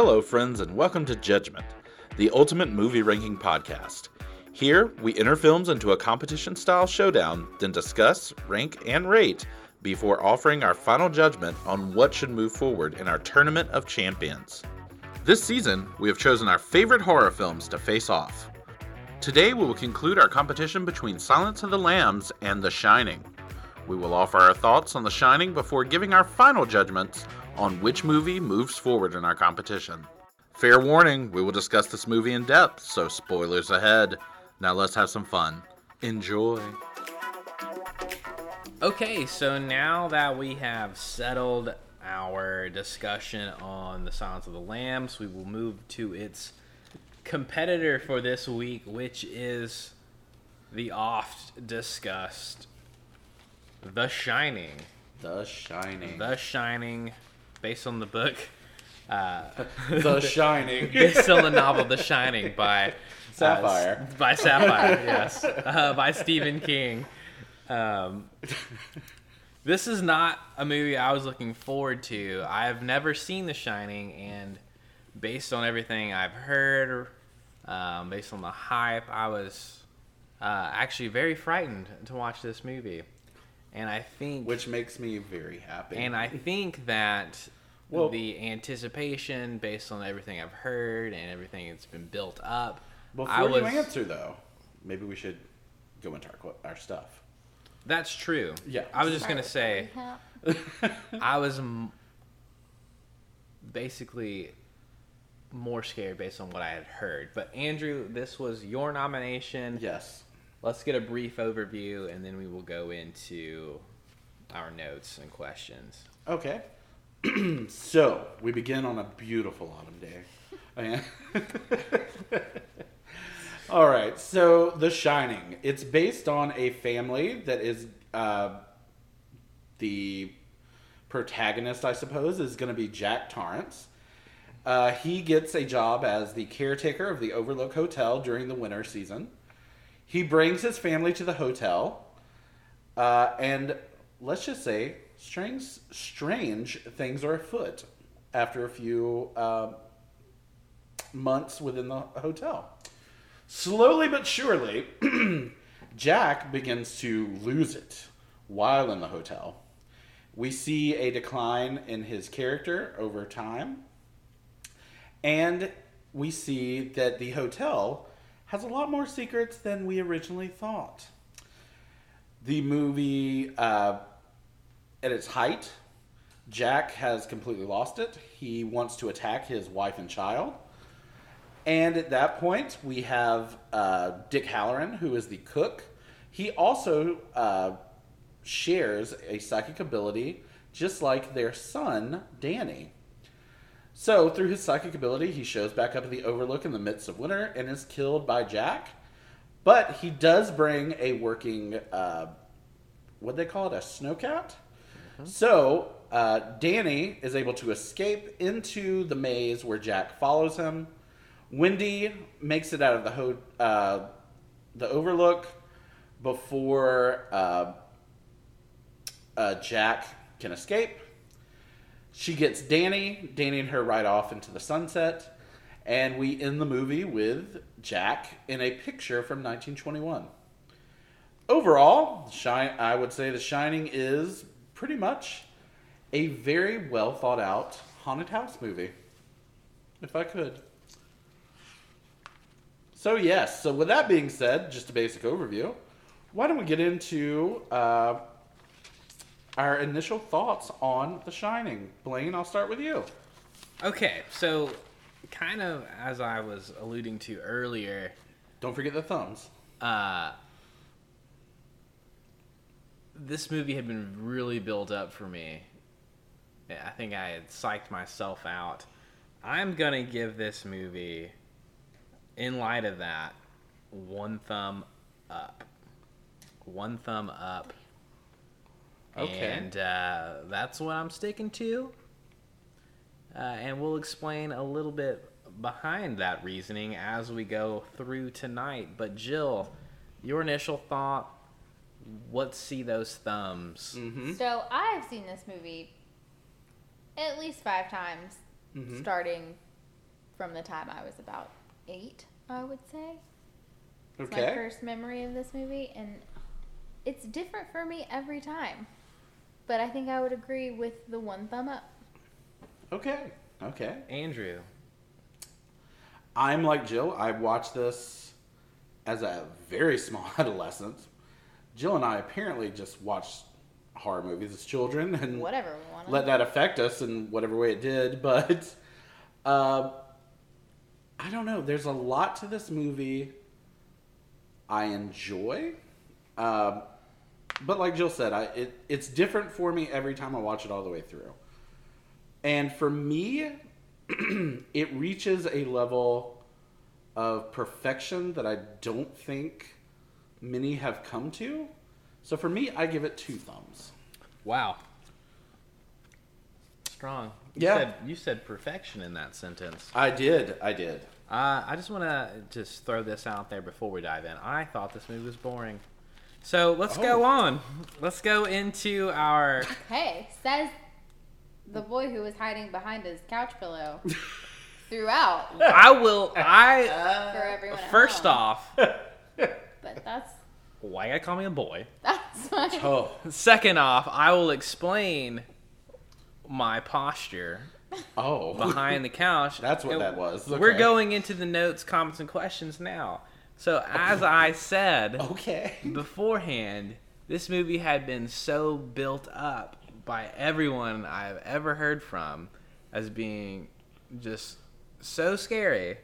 Hello, friends, and welcome to Judgment, the ultimate movie ranking podcast. Here, we enter films into a competition style showdown, then discuss, rank, and rate before offering our final judgment on what should move forward in our Tournament of Champions. This season, we have chosen our favorite horror films to face off. Today, we will conclude our competition between Silence of the Lambs and The Shining. We will offer our thoughts on The Shining before giving our final judgments on which movie moves forward in our competition. Fair warning, we will discuss this movie in depth, so spoilers ahead. Now let's have some fun. Enjoy. Okay, so now that we have settled our discussion on The Silence of the Lambs, we will move to its competitor for this week, which is the oft discussed The Shining. The Shining. The Shining, based on the book, uh, The Shining. based on the novel The Shining by Sapphire. uh, by Sapphire, yes, uh, by Stephen King. Um, this is not a movie I was looking forward to. I've never seen The Shining, and based on everything I've heard, um, based on the hype, I was uh, actually very frightened to watch this movie. And I think Which makes me very happy. and I think that Well- the anticipation, based on everything I've heard and everything that's been built up, Before I was. you answer, though, maybe we should go into our, our stuff. That's true. Yeah. I was just gonna say, I was m- basically more scared based on what I had heard. But Andrew, this was your nomination. Yes. Let's get a brief overview, and then we will go into our notes and questions. Okay. so we begin on a beautiful autumn day. All right. So The Shining. It's based on a family that is uh, the protagonist, I suppose, is going to be Jack Torrance. Uh, he gets a job as the caretaker of the Overlook Hotel during the winter season. He brings his family to the hotel, uh, and let's just say strange, strange things are afoot after a few uh, months within the hotel. Slowly but surely, Jack begins to lose it while in the hotel. We see a decline in his character over time, and we see that the hotel has a lot more secrets than we originally thought. The movie, uh, at its height, Jack has completely lost it. He wants to attack his wife and child. And at that point, we have uh, Dick Hallorann, who is the cook. He also uh, shares a psychic ability, just like their son, Danny. So, through his psychic ability, he shows back up at the Overlook in the midst of winter and is killed by Jack. But he does bring a working, uh, what they call it, a snowcat. So, uh, Danny is able to escape into the maze where Jack follows him. Wendy makes it out of the ho- uh, the Overlook before uh, uh, Jack can escape. She gets Danny. Danny and her ride off into the sunset, and we end the movie with Jack in a picture from 1921. Overall, Shine, I would say The Shining is pretty much a very well thought out haunted house movie. If I could. So, yes, so with that being said, just a basic overview, why don't we get into uh, our initial thoughts on The Shining? Blane, I'll start with you. Okay, so kind of as I was alluding to earlier, Don't forget the thumbs. uh, this movie had been really built up for me. I think I had psyched myself out. I'm gonna give this movie, in light of that, one thumb up. One thumb up. Okay. And uh, that's what I'm sticking to. Uh, and we'll explain a little bit behind that reasoning as we go through tonight. But Jill, your initial thought, what see those thumbs? Mm-hmm. So I have seen this movie at least five times, Mhm. starting from the time I was about eight, I would say. It's my first memory of this movie, and it's different for me every time. But I think I would agree with the one thumb up. Okay. Okay. Andrew. I'm like Jill. I watched this as a very small adolescent. Jill and I apparently just watched horror movies as children and Whatever we want. let that affect us in whatever way it did. But uh, I don't know. There's a lot to this movie I enjoy. Um, but like Jill said, I, it, it's different for me every time I watch it all the way through. And for me, it reaches a level of perfection that I don't think many have come to. So for me, I give it two thumbs. Wow. Strong. You Yeah. Said, you said perfection in that sentence. I did. I did. Uh, I just want to just throw this out there before we dive in. I thought this movie was boring. So let's go Oh. on. Let's go into our. Hey, says the boy who was hiding behind his couch pillow throughout I will. I. for uh, everyone. at First home. off, but that's why you gotta call me a boy? that's fine. Oh, Second off, I will explain my posture oh, behind the couch. That's what And that was. We're going into the notes, comments, and questions now. So, as I said okay. beforehand, this movie had been so built up by everyone I've ever heard from as being just so scary.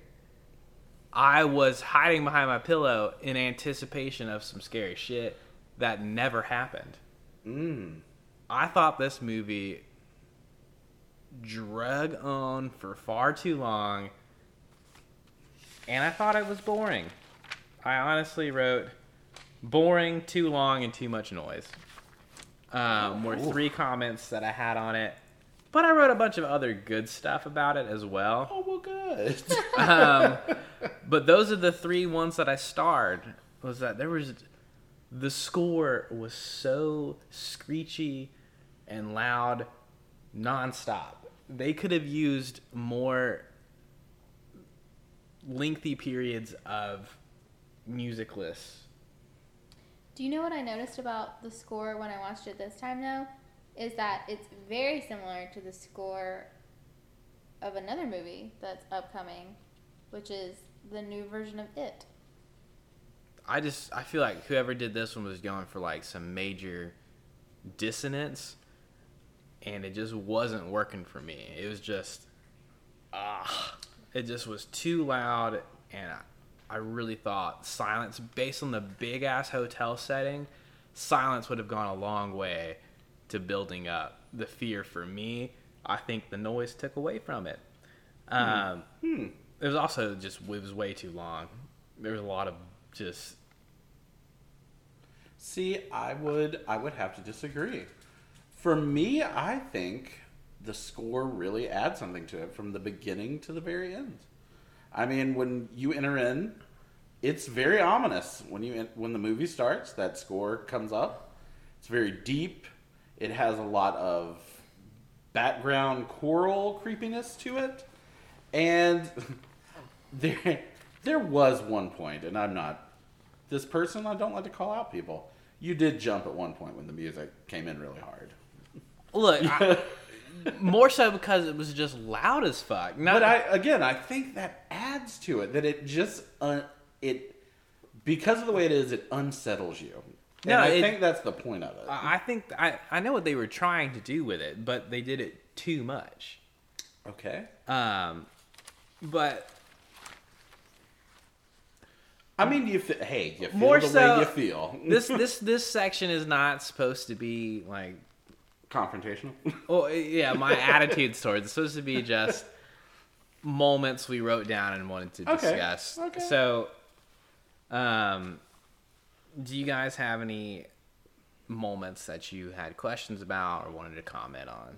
I was hiding behind my pillow in anticipation of some scary shit that never happened. Mm. I thought this movie drug on for far too long, and I thought it was boring. I honestly wrote boring, too long, and too much noise. Um, were Ooh. three comments that I had on it, but I wrote a bunch of other good stuff about it as well. Oh well, good. Um, but those are the three ones that I starred. Was that there was the score was so screechy and loud nonstop. They could have used more lengthy periods of musicless. Do you know what I noticed about the score when I watched it this time though? Is that it's very similar to the score of another movie that's upcoming, which is the new version of It. I just I feel like whoever did this one was going for like some major dissonance and it just wasn't working for me. It was just ah it just was too loud and I, really thought silence based on the big ass hotel setting, silence would have gone a long way to building up the fear for me. I think the noise took away from it. Um, Hmm. it was also just it was way too long. There was a lot of just See, I would I would have to disagree. For me, I think the score really adds something to it from the beginning to the very end. I mean, when you enter in, it's very ominous when you when the movie starts. That score comes up. It's very deep. It has a lot of background choral creepiness to it, and there there was one point, and I'm not this person. I don't like to call out people. You did jump at one point when the music came in really hard. look I, more so because it was just loud as fuck. Not, But I again, I think that adds to it that it just uh, it because of the way it is, it unsettles you. And No, I it- think that's the point of it. I think I I know what they were trying to do with it, but they did it too much. okay. Um, but I mean, you fe- hey, you feel More the so- way you feel. this this this section is not supposed to be like confrontational. Oh yeah, my attitudes towards it's supposed to be just moments we wrote down and wanted to Okay, discuss. okay. So, um, do you guys have any moments that you had questions about or wanted to comment on?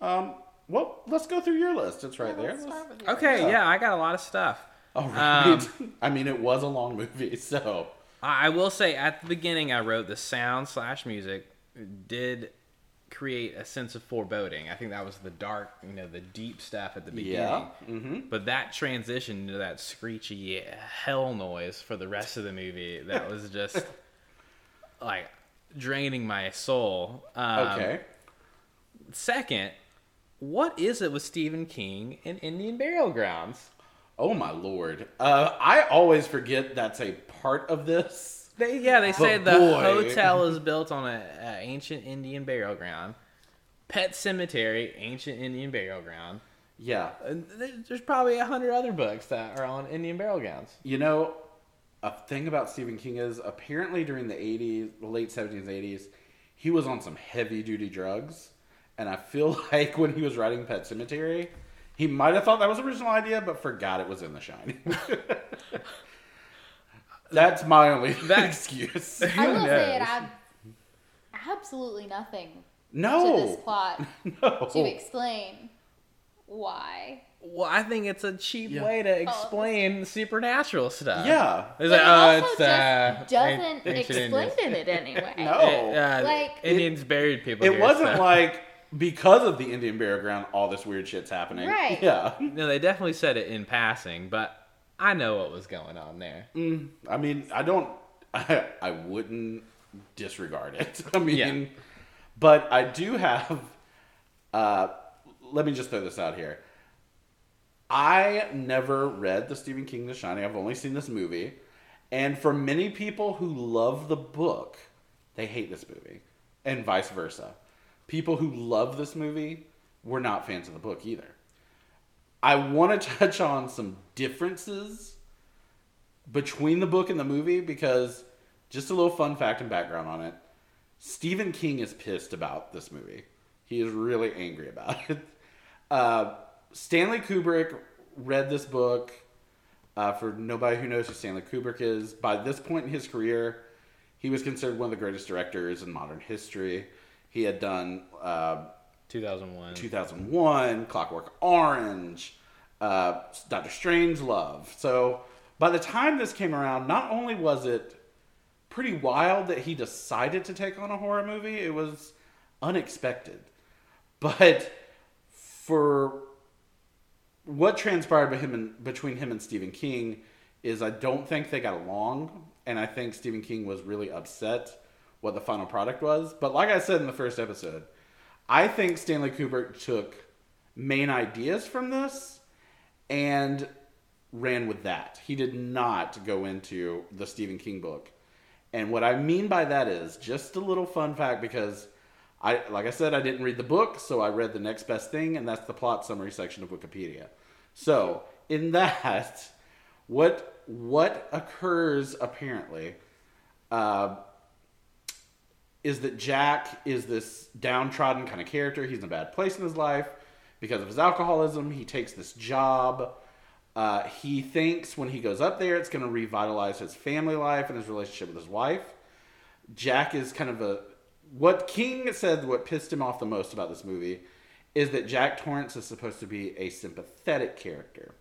um, well, let's go through your list. It's right there. Let's start with yours. Okay, Yeah. yeah, I got a lot of stuff. All right. Um, I mean, it was a long movie, so I I will say at the beginning I wrote the sound slash music did create a sense of foreboding. I think that was the dark, you know, the deep stuff at the beginning. Yeah. Mm-hmm. But that transition to that screechy hell noise for the rest of the movie, that was just like draining my soul. Um, Okay. Second, what is it with Stephen King and Indian Burial Grounds? Oh my lord. Uh, I always forget that's a part of this. They, yeah, they say But the boy. hotel is built on a, a ancient Indian burial ground. Pet Sematary, ancient Indian burial ground. Yeah. And There's probably a hundred other books that are on Indian burial grounds. You know, a thing about Stephen King is apparently during the 80s, the late 70s, 80s, he was on some heavy duty drugs. And I feel like when he was writing Pet Sematary, he might have thought that was original idea, but forgot it was in The Shining. That's my only That- excuse. I will say it knows? adds absolutely nothing No. to this plot no. to explain why. Well, I think it's a cheap Yeah. way to explain supernatural stuff. Yeah. It's But like, it oh, also it's just uh, doesn't an- ancient explain Indians. it anyway. No. Uh, Like- Indians buried people. It here, wasn't so- like because of the Indian burial ground, all this weird shit's happening. Right. Yeah. No, they definitely said it in passing, but I know what was going on there. Mm, I mean, I don't. I, I wouldn't disregard it. I mean, Yeah. but I do have. Uh, let me just throw this out here. I never read the Stephen King The Shining. I've only seen this movie, and for many people who love the book, they hate this movie, and vice versa. People who love this movie were not fans of the book either. I want to touch on some differences between the book and the movie because just a little fun fact and background on it. Stephen King is pissed about this movie. He is really angry about it. Uh, Stanley Kubrick read this book. Uh, for nobody who knows who Stanley Kubrick is, by this point in his career, he was considered one of the greatest directors in modern history. He had done uh, 2001. 2001, Clockwork Orange, uh, Doctor Strangelove. So by the time this came around, not only was it pretty wild that he decided to take on a horror movie, it was unexpected. But for what transpired him and, between him and Stephen King is I don't think they got along, and I think Stephen King was really upset what the final product was. But like I said in the first episode, I think Stanley Kubrick took main ideas from this and ran with that. He did not go into the Stephen King book. And what I mean by that is just a little fun fact because I like I said I didn't read the book, so I read the next best thing and that's the plot summary section of Wikipedia. So, in that what what occurs apparently uh, is that Jack is this downtrodden kind of character. He's in a bad place in his life because of his alcoholism. He takes this job. Uh, he thinks when he goes up there, it's going to revitalize his family life and his relationship with his wife. Jack is kind of a. What King said, what pissed him off the most about this movie is that Jack Torrance is supposed to be a sympathetic character.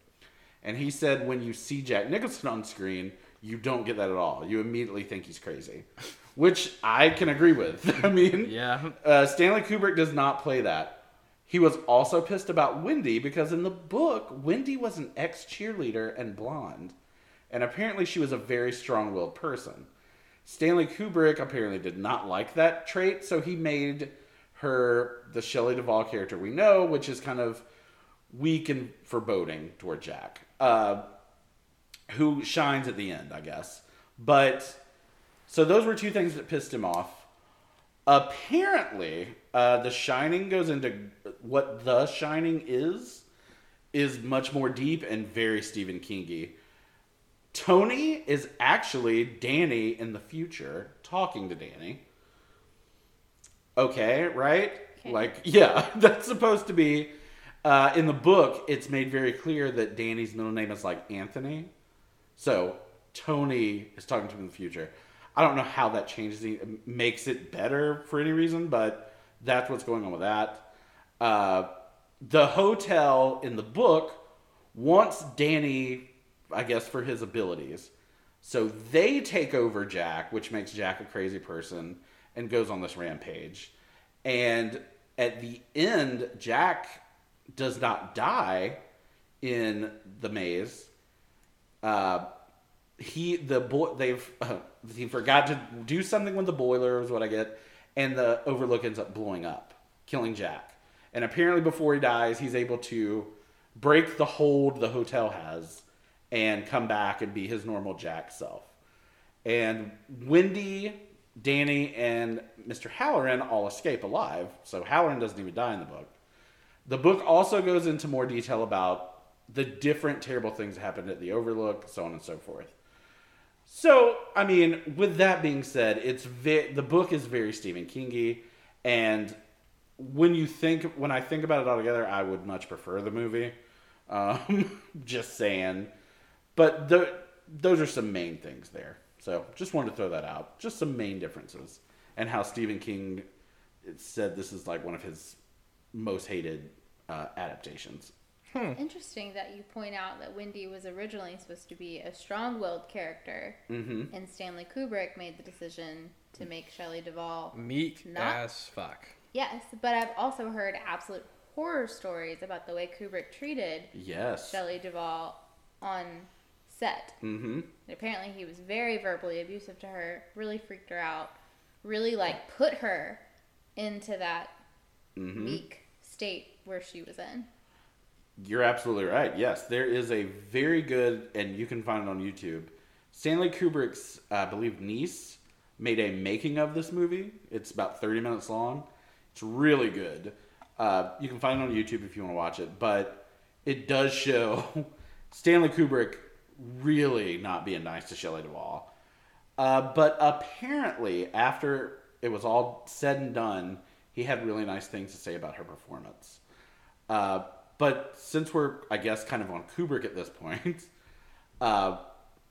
And he said when you see Jack Nicholson on screen, you don't get that at all. You immediately think he's crazy, which I can agree with. I mean, Yeah. uh, Stanley Kubrick does not play that. He was also pissed about Wendy because in the book, Wendy was an ex cheerleader and blonde. And apparently she was a very strong willed person. Stanley Kubrick apparently did not like that trait, so he made her the Shelley Duvall character we know, which is kind of weak and foreboding toward Jack, uh, who shines at the end, I guess. But so those were two things that pissed him off. Apparently, uh, The Shining goes into what The Shining is, is much more deep and very Stephen Kingy. Tony is actually Danny in the future talking to Danny. Okay, right? Okay. Like, yeah, that's supposed to be. Uh, in the book, it's made very clear that Danny's middle name is like Anthony. So Tony is talking to him in the future. I don't know how that changes it, makes it better for any reason, but that's what's going on with that. Uh, the hotel in the book wants Danny, I guess, for his abilities. So they take over Jack, which makes Jack a crazy person and goes on this rampage. And at the end, Jack does not die in the maze. Uh, he the boy they've uh, he forgot to do something with the boiler is what I get, and the Overlook ends up blowing up, killing Jack. And apparently, before he dies, he's able to break the hold the hotel has and come back and be his normal Jack self. And Wendy, Danny, and Mr. Hallorann all escape alive. So Hallorann doesn't even die in the book. The book also goes into more detail about the different terrible things that happened at the Overlook, so on and so forth. So, I mean, with that being said, it's ve- the book is very Stephen Kingy, and when you think when I think about it all together, I would much prefer the movie. Um, just saying, but the, those are some main things there. So, just wanted to throw that out. Just some main differences, and how Stephen King said this is like one of his most hated uh, adaptations. Interesting that you point out that Wendy was originally supposed to be a strong-willed character, Mm-hmm. and Stanley Kubrick made the decision to make Shelley Duvall. Meek Not- as fuck. Yes, but I've also heard absolute horror stories about the way Kubrick treated Yes. Shelley Duvall on set. Mm-hmm. Apparently, he was very verbally abusive to her, really freaked her out, really like put her into that Mm-hmm. meek state where she was in. You're absolutely right. Yes, there is a very good, and you can find it on YouTube. Stanley Kubrick's, uh, I believe, niece made a making of this movie. It's about 30 minutes long. It's really good. Uh, you can find it on YouTube if you want to watch it, but it does show Stanley Kubrick really not being nice to Shelley Duvall. Uh, but apparently, after it was all said and done, he had really nice things to say about her performance. Uh, but since we're, I guess, kind of on Kubrick at this point, uh,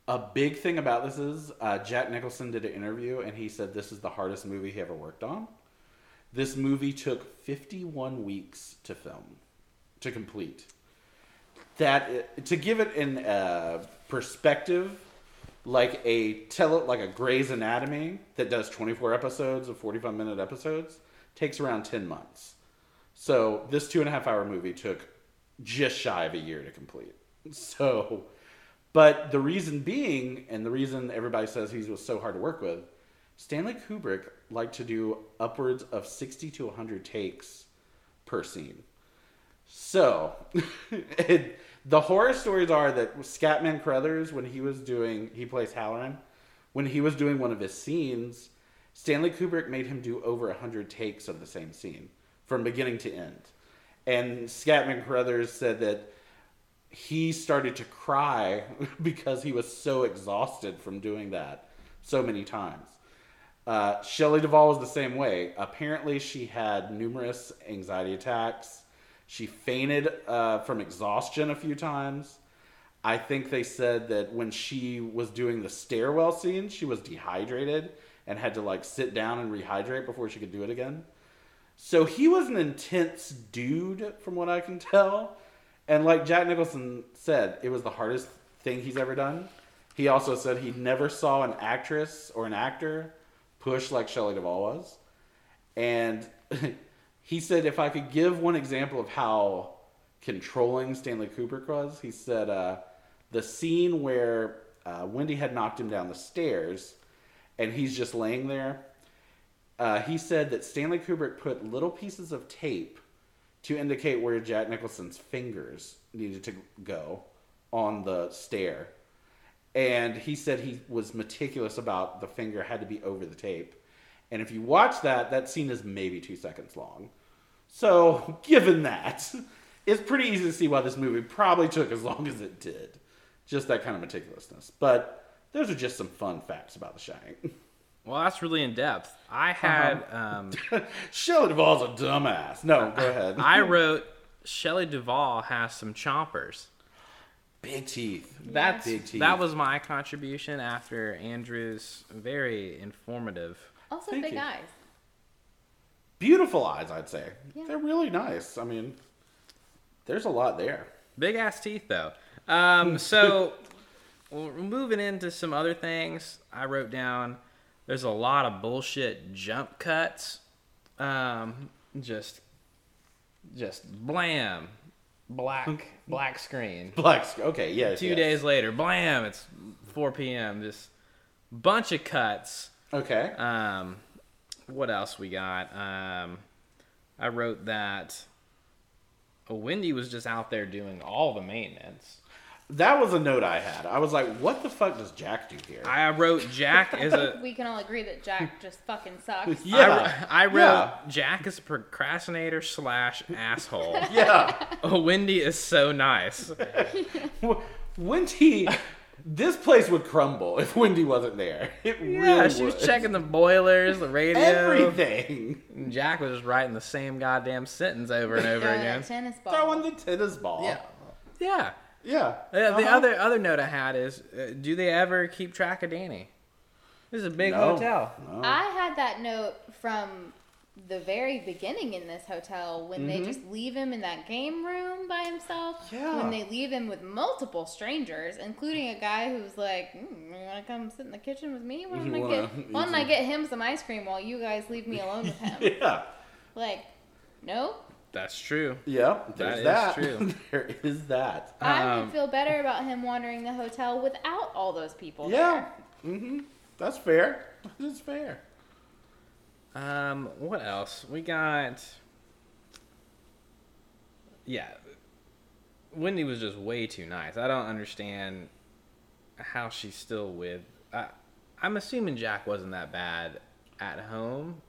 a big thing about this is uh, Jack Nicholson did an interview and he said this is the hardest movie he ever worked on. This movie took 51 weeks to film, to complete. That to give it in uh, perspective, like a tele, like a Grey's Anatomy that does 24 episodes of 45 minute episodes takes around 10 months. So this two and a half hour movie took just shy of a year to complete. So, but the reason being, and the reason everybody says he was so hard to work with, Stanley Kubrick liked to do upwards of 60 to 100 takes per scene. So, it, the horror stories are that Scatman Crothers, when he was doing, he plays Hallorann, when he was doing one of his scenes, Stanley Kubrick made him do over 100 takes of the same scene from beginning to end. And Scatman Crothers said that he started to cry because he was so exhausted from doing that so many times. Uh, Shelley Duvall was the same way. Apparently, she had numerous anxiety attacks. She fainted uh, from exhaustion a few times. I think they said that when she was doing the stairwell scene, she was dehydrated and had to like sit down and rehydrate before she could do it again. So he was an intense dude, from what I can tell. And like Jack Nicholson said, it was the hardest thing he's ever done. He also said he never saw an actress or an actor push like Shelley Duvall was. And he said if I could give one example of how controlling Stanley Kubrick was, he said uh, the scene where uh, Wendy had knocked him down the stairs and he's just laying there. Uh, he said that Stanley Kubrick put little pieces of tape to indicate where Jack Nicholson's fingers needed to go on the stair. And he said he was meticulous about the finger had to be over the tape. And if you watch that, that scene is maybe two seconds long. So, given that, it's pretty easy to see why this movie probably took as long as it did. Just that kind of meticulousness. But those are just some fun facts about The Shining. Well, that's really in depth. I had um, Shelley Duvall's a dumbass. No, go ahead. I wrote Shelley Duvall has some chompers. Big teeth. That's Big teeth. that was my contribution after Andrew's very informative. Also, Thank big you. eyes. beautiful eyes, I'd say. Yeah. They're really nice. I mean, there's a lot there. Big ass teeth though. Um, so well, moving into some other things, I wrote down. There's a lot of bullshit jump cuts Um, just, just blam, black, black screen. Black. Okay. Yes. Two yes. days later, blam, it's 4 p.m. Just bunch of cuts. Okay. Um, what else we got? Um, I wrote that Wendy was just out there doing all the maintenance. That was a note I had. I was like, "What the fuck does Jack do here?" I wrote Jack is a. We can all agree that Jack just fucking sucks. Yeah. I wrote Yeah. Jack is a procrastinator slash asshole. Yeah. Oh, Wendy is so nice. Wendy, this place would crumble if Wendy wasn't there. It Yeah, really she was would. checking the boilers, the radio. everything. And Jack was just writing the same goddamn sentence over and over Throwing again. that tennis ball. Throwing the tennis ball. Yeah. Yeah. Yeah. Uh, the Uh-huh. other other note I had is, uh, do they ever keep track of Danny? This is a big No. hotel. No. I had that note from the very beginning in this hotel when they Mhm. just leave him in that game room by himself. Yeah. When they leave him with multiple strangers, including a guy who's like, mm, "You want to come sit in the kitchen with me? Why don't, I wanna get, eat why don't I get him some ice cream while you guys leave me alone with him?" yeah. Like, no. That's true. Yeah. There's is that. true. there is that. I Um, would feel better about him wandering the hotel without all those people. Yeah. Mm-hmm. That's fair. That's fair. Um, what else? We got. Yeah. Wendy was just way too nice. I don't understand how she's still with. I, I'm assuming Jack wasn't that bad at home,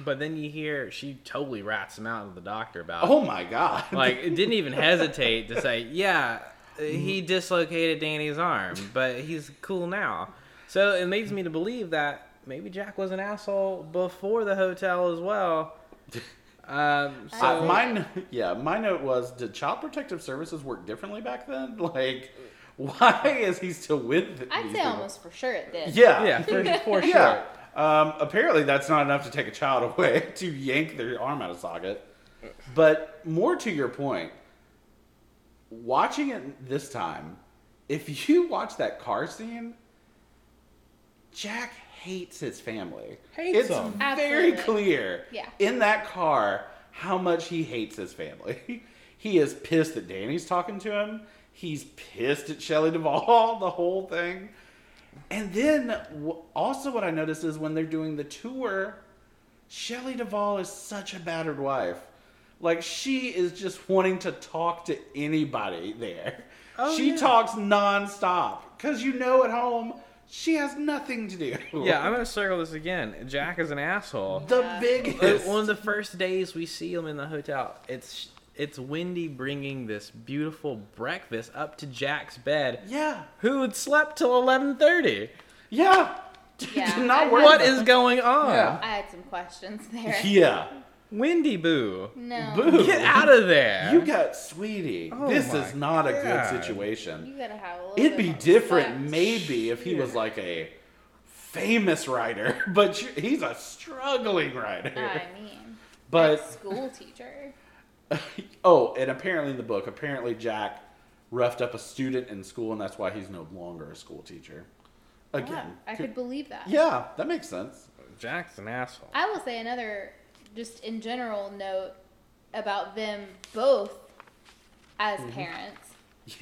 but then you hear she totally rats him out to the doctor about. Oh my god. Like, it didn't even hesitate to say, yeah, he dislocated Danny's arm, but he's cool now. So it leads me to believe that maybe Jack was an asshole before the hotel as well. Um, so Uh, my yeah, my note was: Did Child Protective Services work differently back then? Like, why is he still with? th- I'd these say people? almost for sure it did. Yeah, yeah, for, for sure. yeah. Um, apparently, that's not enough to take a child away to yank their arm out of socket. But more to your point, watching it this time, if you watch that car scene, Jack hates his family. Hates it's them. very Absolutely. clear Yeah. in that car how much he hates his family. he is pissed that Danny's talking to him. He's pissed at Shelley Duvall, the whole thing. And then also what I noticed is when they're doing the tour, Shelley Duvall is such a battered wife. Like she is just wanting to talk to anybody there. Oh, she yeah. talks nonstop because you know at home she has nothing to do. Yeah, I'm gonna circle this again. Jack is an asshole. the Yeah. Biggest. One of the first days we see him in the hotel, it's it's Wendy bringing this beautiful breakfast up to Jack's bed, yeah, who had slept till 11:30. yeah. Yeah, Did not I work. What is going on? Yeah. I had some questions there. Yeah. Wendy Boo. No. Boo. Get out of there. You got sweetie. Oh this is not a good situation. You gotta have a little It'd bit be more different respect. maybe if he was like a famous writer, but he's a struggling writer. I mean, But school teacher. oh, and apparently in the book, apparently Jack roughed up a student in school, and that's why he's no longer a school teacher. Again, Yeah, I could believe that. yeah, that makes sense. Jack's an asshole. I will say another, just in general, note about them both as Mm-hmm. parents.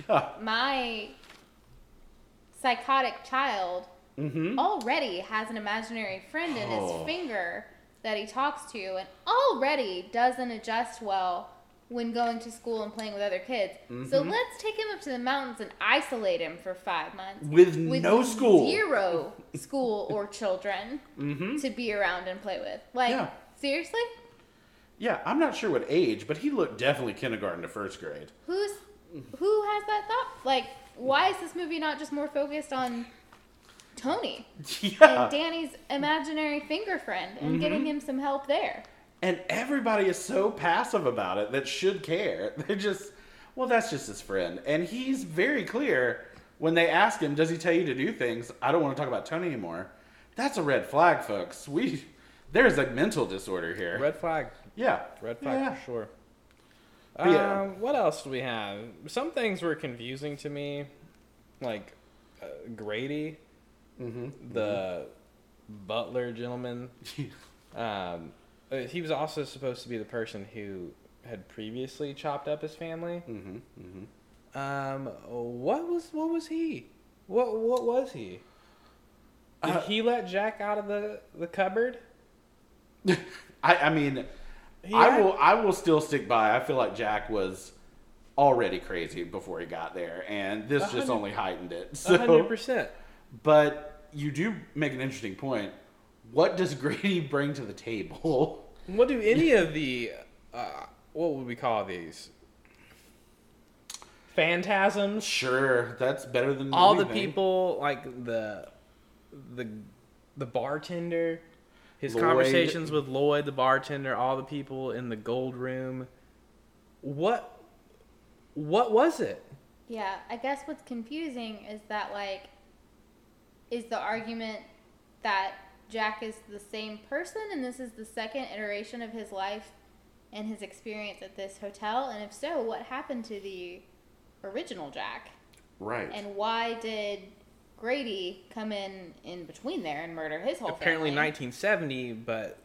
Yeah. My psychotic child Mm-hmm. already has an imaginary friend in Oh. his finger that he talks to, and already doesn't adjust well when going to school and playing with other kids. So Mhm. let's take him up to the mountains and isolate him for five months. With, no school. zero school or children Mm-hmm. to be around and play with. Like, Yeah. seriously? Yeah, I'm not sure what age, but he looked definitely kindergarten to first grade. Who's who has that thought? Like, why is this movie not just more focused on Tony Yeah. and Danny's imaginary finger friend and getting him some help there? And everybody is so passive about it that should care. They just, well, that's just his friend. And he's very clear when they ask him, does he tell you to do things? I don't want to talk about Tony anymore. That's a red flag, folks. We, there's a mental disorder here. Red flag. yeah. Red flag Yeah. for sure. Yeah. Um, what else do we have? Some things were confusing to me, like uh, Grady, Mm-hmm. the butler gentleman. Um, he was also supposed to be the person who had previously chopped up his family. Mm-hmm. Mm-hmm. Um, what was what was he? What what was he? Did Uh, he let Jack out of the the cupboard? I, I mean, He I had- will. I will still stick by. I feel like Jack was already crazy before he got there, and this just only heightened it. A hundred So, percent. but you do make an interesting point. What does Grady bring to the table? What do any of the uh, what would we call these? Phantasms. Sure, that's better than All the people like the the the bartender, his Lloyd. conversations with Lloyd, the bartender, all the people in the gold room. What what was it? Yeah, I guess what's confusing is that like is the argument that Jack is the same person and this is the second iteration of his life and his experience at this hotel and if so, what happened to the original Jack? Right. And why did Grady come in in between there and murder his whole Apparently family? 1970, but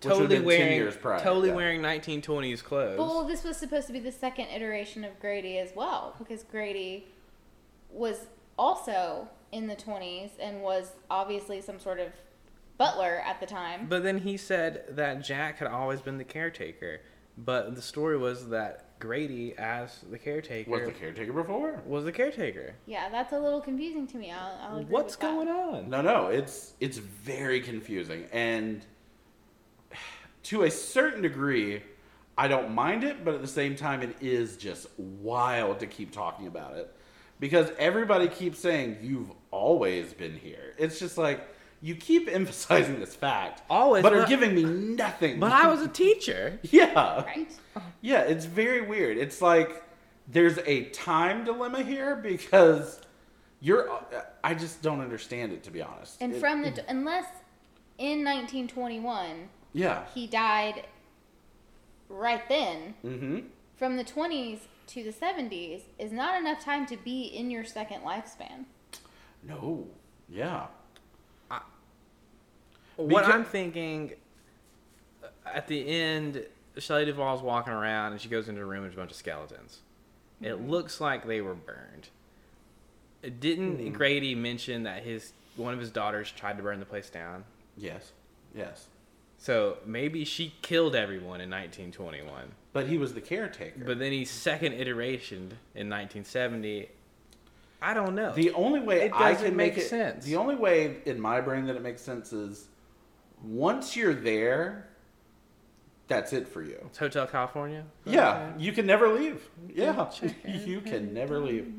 totally been 10 wearing years prior, totally yeah. wearing 1920s clothes. Well, this was supposed to be the second iteration of Grady as well, because Grady was also in the 20s and was obviously some sort of butler at the time. But then he said that Jack had always been the caretaker. But the story was that Grady, as the caretaker, was the caretaker before? was the caretaker. yeah, that's a little confusing to me. I'll, I'll agree What's with that. going on? No, no, it's it's very confusing, and to a certain degree, I don't mind it, but at the same time, it is just wild to keep talking about it because everybody keeps saying you've always been here. It's just like you keep emphasizing this fact, Always, but are giving me nothing. But I was a teacher. yeah, Right. yeah, it's very weird. It's like there's a time dilemma here because you're. I just don't understand it to be honest. And It- from the unless in 1921 yeah. he died right then, Mm-hmm. from the 20s to the 70s is not enough time to be in your second lifespan. No. Yeah. What I'm thinking uh, at the end, Shelley Duvall's walking around and she goes into a room with a bunch of skeletons. It looks like they were burned. Didn't Hmm. Grady mention that his one of his daughters tried to burn the place down? Yes. Yes. So maybe she killed everyone in 1921. But he was the caretaker. But then he's second iteration in 1970. I don't know. the only way It I can make make it sense. The only way in my brain that it makes sense is once you're there, that's it for you. it's Hotel California. Yeah, you can never leave. Yeah, you can never leave.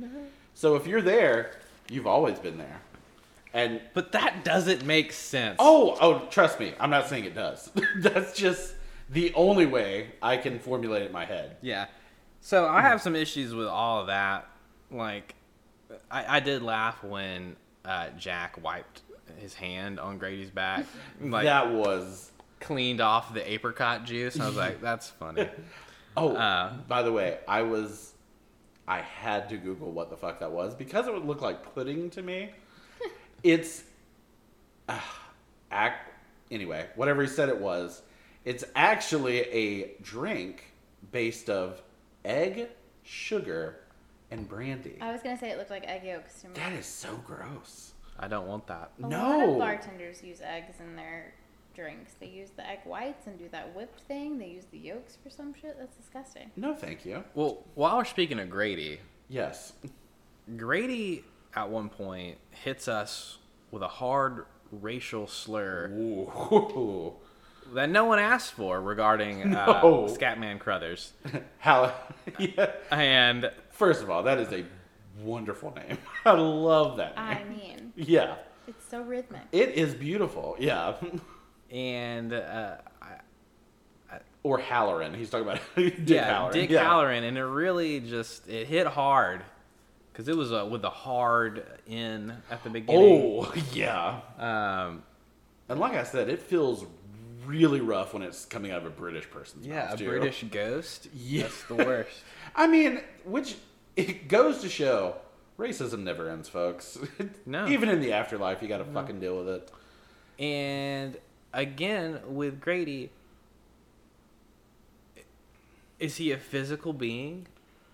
So if you're there, you've always been there. And But that doesn't make sense. oh, oh, trust me, I'm not saying it does. that's just the only way I can formulate it in my head. Yeah. So I have some issues with all of that. Like, I, I did laugh when uh, Jack wiped his hand on Grady's back, like that was cleaned off the apricot juice. I was like, that's funny. Oh, Uh, by the way, I was, I had to Google what the fuck that was because it would look like pudding to me. it's, uh, act. Anyway, whatever he said it was, it's actually a drink based of egg, sugar, and brandy. I was gonna say it looked like egg yolks to me. That is so gross. I don't want that. A lot no. of bartenders use eggs in their drinks. They use the egg whites and do that whipped thing. They use the yolks for some shit. That's disgusting. No, thank you. Well, while we're speaking of Grady, Yes. Grady at one point hits us with a hard racial slur Ooh. that no one asked for regarding uh, Scatman Crothers. How? yeah. And First of all, that is a wonderful name. I love that name. I mean, Yeah. it's so rhythmic. It is beautiful. Yeah. and uh, or Hallorann. He's talking about Dick yeah, Hallorann. Dick yeah. Hallorann, and it really just it hit hard because it was uh, with a hard in at the beginning. Oh, yeah. Um, And like I said, it feels really rough when it's coming out of a British person's yeah, mouth, Yeah, a. British ghost. Yeah. The worst. I mean, which it goes to show racism never ends, folks. No. Even in the afterlife, you got to fucking deal with it. And again with Grady, is he a physical being?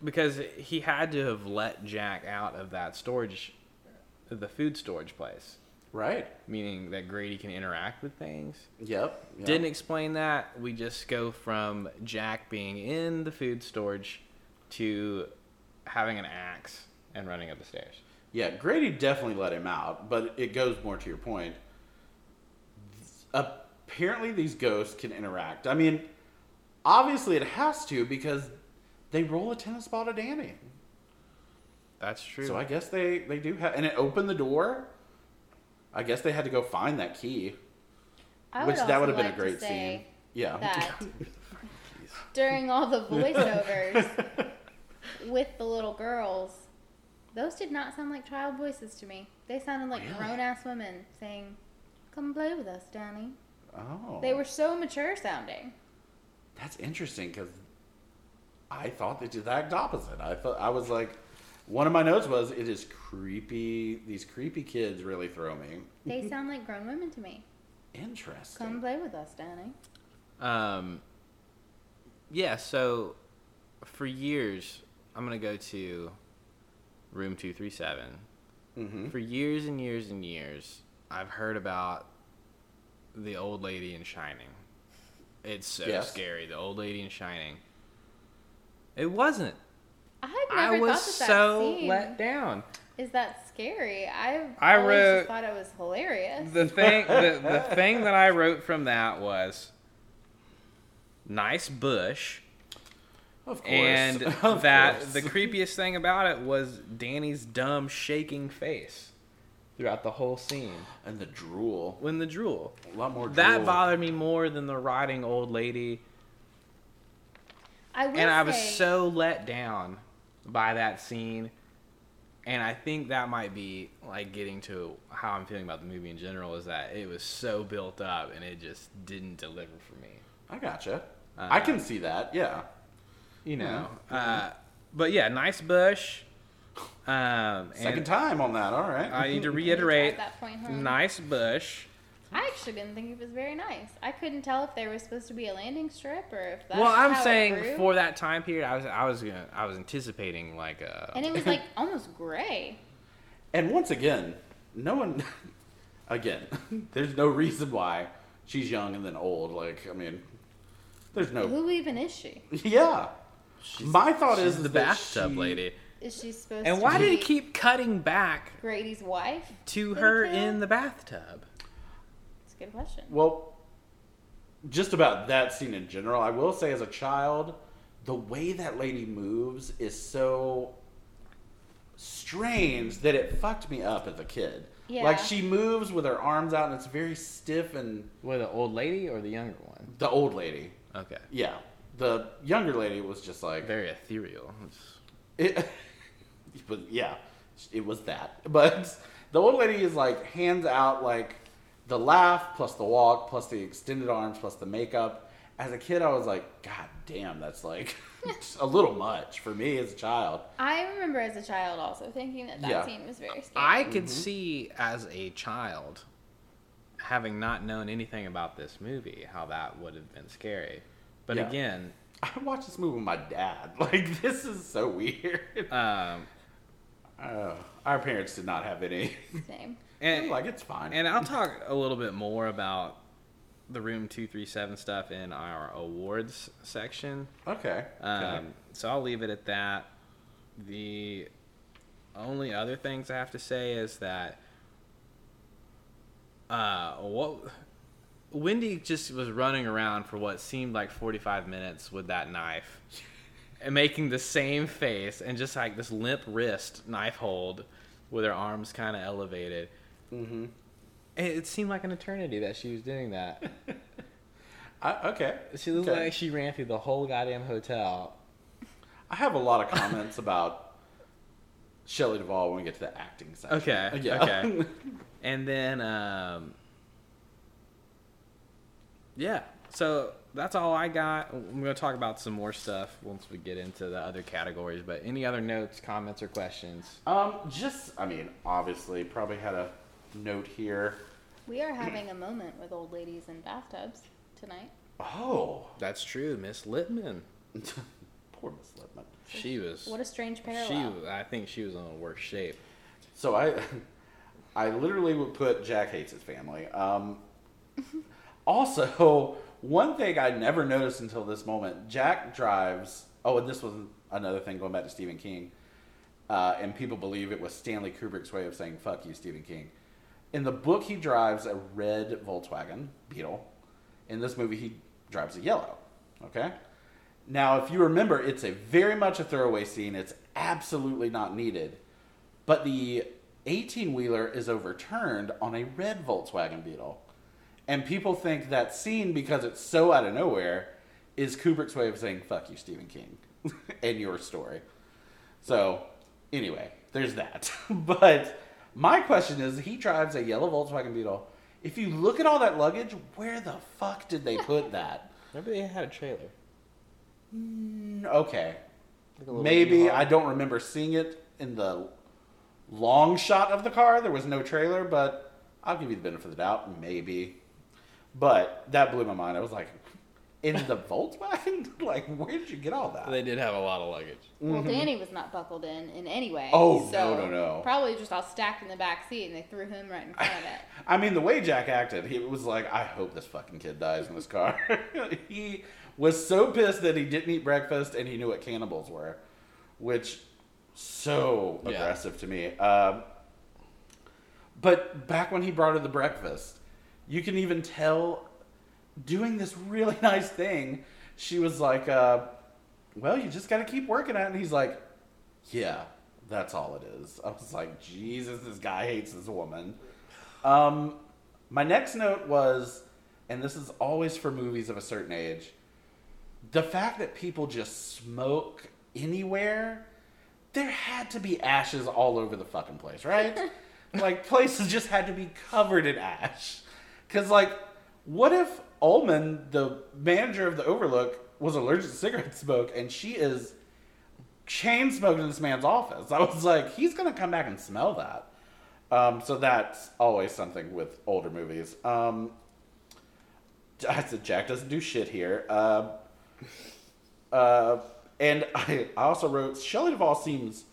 Because he had to have let Jack out of that storage, the food storage place, Right. meaning that Grady can interact with things. Yep. yep. Didn't explain that. We just go from Jack being in the food storage to having an axe and running up the stairs. Yeah, Grady definitely let him out, but it goes more to your point. Apparently, these ghosts can interact. I mean, obviously, it has to because they roll a tennis ball to Danny. That's true. So I guess they they do have, and it opened the door. I guess they had to go find that key, I which that would have been a great scene. Yeah. During all the voiceovers with the little girls, those did not sound like child voices to me. They sounded like Really? grown ass women saying, "Come play with us, Danny." oh, They were so mature sounding. That's interesting because I thought they did the exact opposite. I thought I was like, one of my notes was, "It is creepy. These creepy kids really throw me." They sound like grown women to me. Interesting. Come play with us, Danny. Um, yeah, so for years, I'm going to go to room 237. mm-hmm. For years and years and years, I've heard about the old lady in Shining. It's so Yes. scary. The old lady in Shining. It wasn't. I had never I was thought that so that scene let down. is that scary. I I wrote- just thought it was hilarious. The thing, the, the thing that I wrote from that was nice bush. Of course. And Of that course. the creepiest thing about it was Danny's dumb shaking face throughout the whole scene. and the drool. When the drool. A lot more. Drool. That drool. bothered me more than the rotting old lady. I will And I was say- so let down by that scene. And I think that might be like getting to how I'm feeling about the movie in general is that it was so built up and it just didn't deliver for me. I gotcha. Uh, I can see that. Yeah. You know. Uh, but yeah, nice bush. Um, Second and time on that. All right. I need to reiterate drive that point home. nice bush. I actually didn't think it was very nice. I couldn't tell if there was supposed to be a landing strip or if that. well, I'm how it saying grew. for that time period, I was I was gonna I was anticipating like a and it was like almost gray. And once again, no one. Again, there's no reason why she's young and then old. Like, I mean, there's no. Who even is she? Yeah. My thought she's is the bathtub she- lady. Is she supposed to And why be did he keep cutting back Grady's wife? to her it in the bathtub? It's a good question. Well, just about that scene in general, I will say as a child, the way that lady moves is so strange that it fucked me up as a kid. Yeah. Like she moves with her arms out and it's very stiff and What, the old lady or the younger one? the old lady. Okay. Yeah. The younger lady was just like Very ethereal. It's- it, it was yeah, it was that. But the old lady is like hands out like the laugh plus the walk plus the extended arms plus the makeup. As a kid, I was like, God damn, that's like a little much for me as a child. I remember as a child also thinking that that Yeah. scene was very scary. I could mm-hmm. see as a child, having not known anything about this movie, how that would have been scary. But Yeah. again, I watched this movie with my dad. Like this is so weird. um, Uh, our parents did not have any. Same. and like it's fine. and I'll talk a little bit more about the Room Two Three Seven stuff in our awards section. okay. Um, okay. So I'll leave it at that. The only other things I have to say is that uh, what Wendy just was running around for what seemed like 45 minutes with that knife and making the same face and just like this limp wrist knife hold with her arms kind of elevated. Mm-hmm. It seemed like an eternity that she was doing that. I, okay. She looked Okay. like she ran through the whole goddamn hotel. I have a lot of comments about Shelley Duvall when we get to the acting section. Okay, Yeah. okay. And then, um, yeah. So that's all I got. I'm going to talk about some more stuff once we get into the other categories. But any other notes, comments, or questions? um, just I mean, obviously, probably had a note here. We are having a moment with old ladies in bathtubs tonight. Oh, That's true, Miss Littman. Poor Miss Littman. She was. What a strange she. parallel. was- I think she was in the worst shape. So I, I literally would put Jack hates his family. Um, also, one thing I never noticed until this moment: Jack drives. Oh, and this was another thing going back to Stephen King, uh, and people believe it was Stanley Kubrick's way of saying "fuck you, Stephen King." In the book, he drives a red Volkswagen Beetle. In this movie, he drives a yellow. Okay. Now, if you remember, it's a very much a throwaway scene. It's absolutely not needed. But the 18 wheeler is overturned on a red Volkswagen Beetle. And people think that scene, because it's so out of nowhere, is Kubrick's way of saying, fuck you, Stephen King, and your story. So, anyway, there's that. but my question is he drives a yellow Volkswagen Beetle. If you look at all that luggage, where the fuck did they put that? Maybe they had a trailer. Mm, Okay. Like Maybe I don't remember seeing it in the long shot of the car. There was no trailer, but I'll give you the benefit of the doubt. Maybe, but that blew my mind. I was like, in the Volkswagen, like where did you get all that? They did have a lot of luggage. Well, Danny was not buckled in in any way. Mm-hmm. Oh, so no, no, no. Probably just all stacked in the back seat, and they threw him right in front of it. I mean, the way Jack acted, he was like, I hope this fucking kid dies in this car. he was so pissed that he didn't eat breakfast and he knew what cannibals were, which so Yeah. aggressive to me. Um, but back when he brought her the breakfast, you can even tell doing this really nice thing. She was like, uh, "Well, you just got to keep working at it." And he's like, "Yeah, that's all it is." I was like, "Jesus, this guy hates this woman." Um, my next note was, and this is always for movies of a certain age, the fact that people just smoke anywhere. There had to be ashes all over the fucking place, right? like places just had to be covered in ash. Cause like, what if Ullman, the manager of the Overlook, was allergic to cigarette smoke, and she is chain smoking in this man's office? I was like, he's gonna come back and smell that. Um, so that's always something with older movies. Um, I said Jack doesn't do shit here. Uh, uh, and I, I also wrote Shelley Duvall seems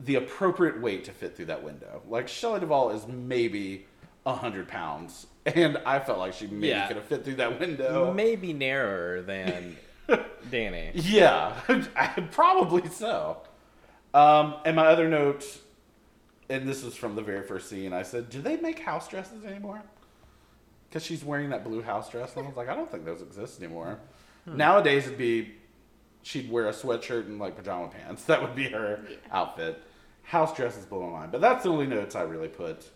the appropriate weight to fit through that window. Like Shelley Duvall is maybe hundred pounds, and I felt like she maybe Yeah. could have fit through that window. Maybe narrower than Danny. Yeah, probably so. Um, and my other note, and this is from the very first scene, I said, "Do they make house dresses anymore?" Because she's wearing that blue house dress, and I was like, "I don't think those exist anymore." Nowadays, it'd be she'd wear a sweatshirt and like pajama pants. That would be her Yeah. outfit. House dresses blow my mind, but that's the only notes I really put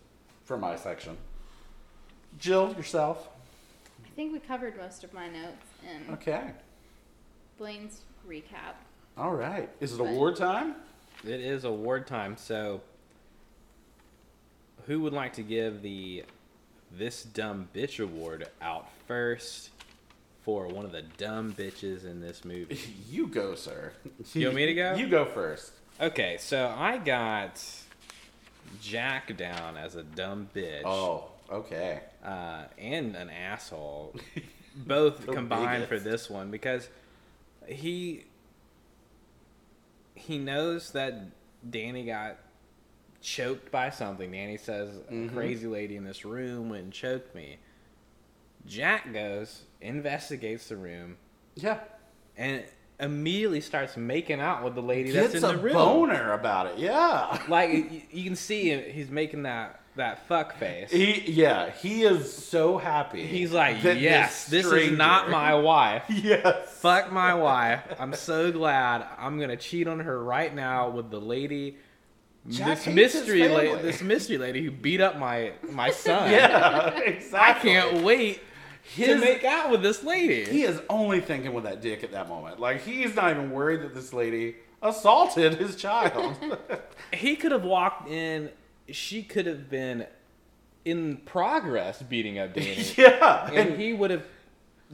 for my section. Jill, yourself. I think we covered most of my notes in Okay. Blane's recap. All right. Is it But- award time? It is award time, so who would like to give the This Dumb Bitch Award out first for one of the dumb bitches in this movie? You go, sir. You want me to go? You go first. Okay, so I got Jack down as a dumb bitch Oh, okay. uh, and an asshole, both combined for this one because he he knows that Danny got choked by something. Danny says Mhm. a crazy lady in this room went and choked me. Jack goes, investigates the room, Yeah. and immediately starts making out with the lady that's Gets in a the room. boner about it. Yeah. Like you, you can see him, he's making that that fuck face. He, yeah, he is so happy. He's like, yes, this is not my wife. Yes. Fuck my wife. I'm so glad. I'm gonna cheat on her right now with the lady, Jack this mystery lady, this mystery lady who beat up my my son. Yeah, exactly. I can't wait to His- make out with this lady. He is only thinking with that dick at that moment. Like he's not even worried that this lady assaulted his child. he could have walked in. She could have been in progress beating up Danny, yeah. and he would have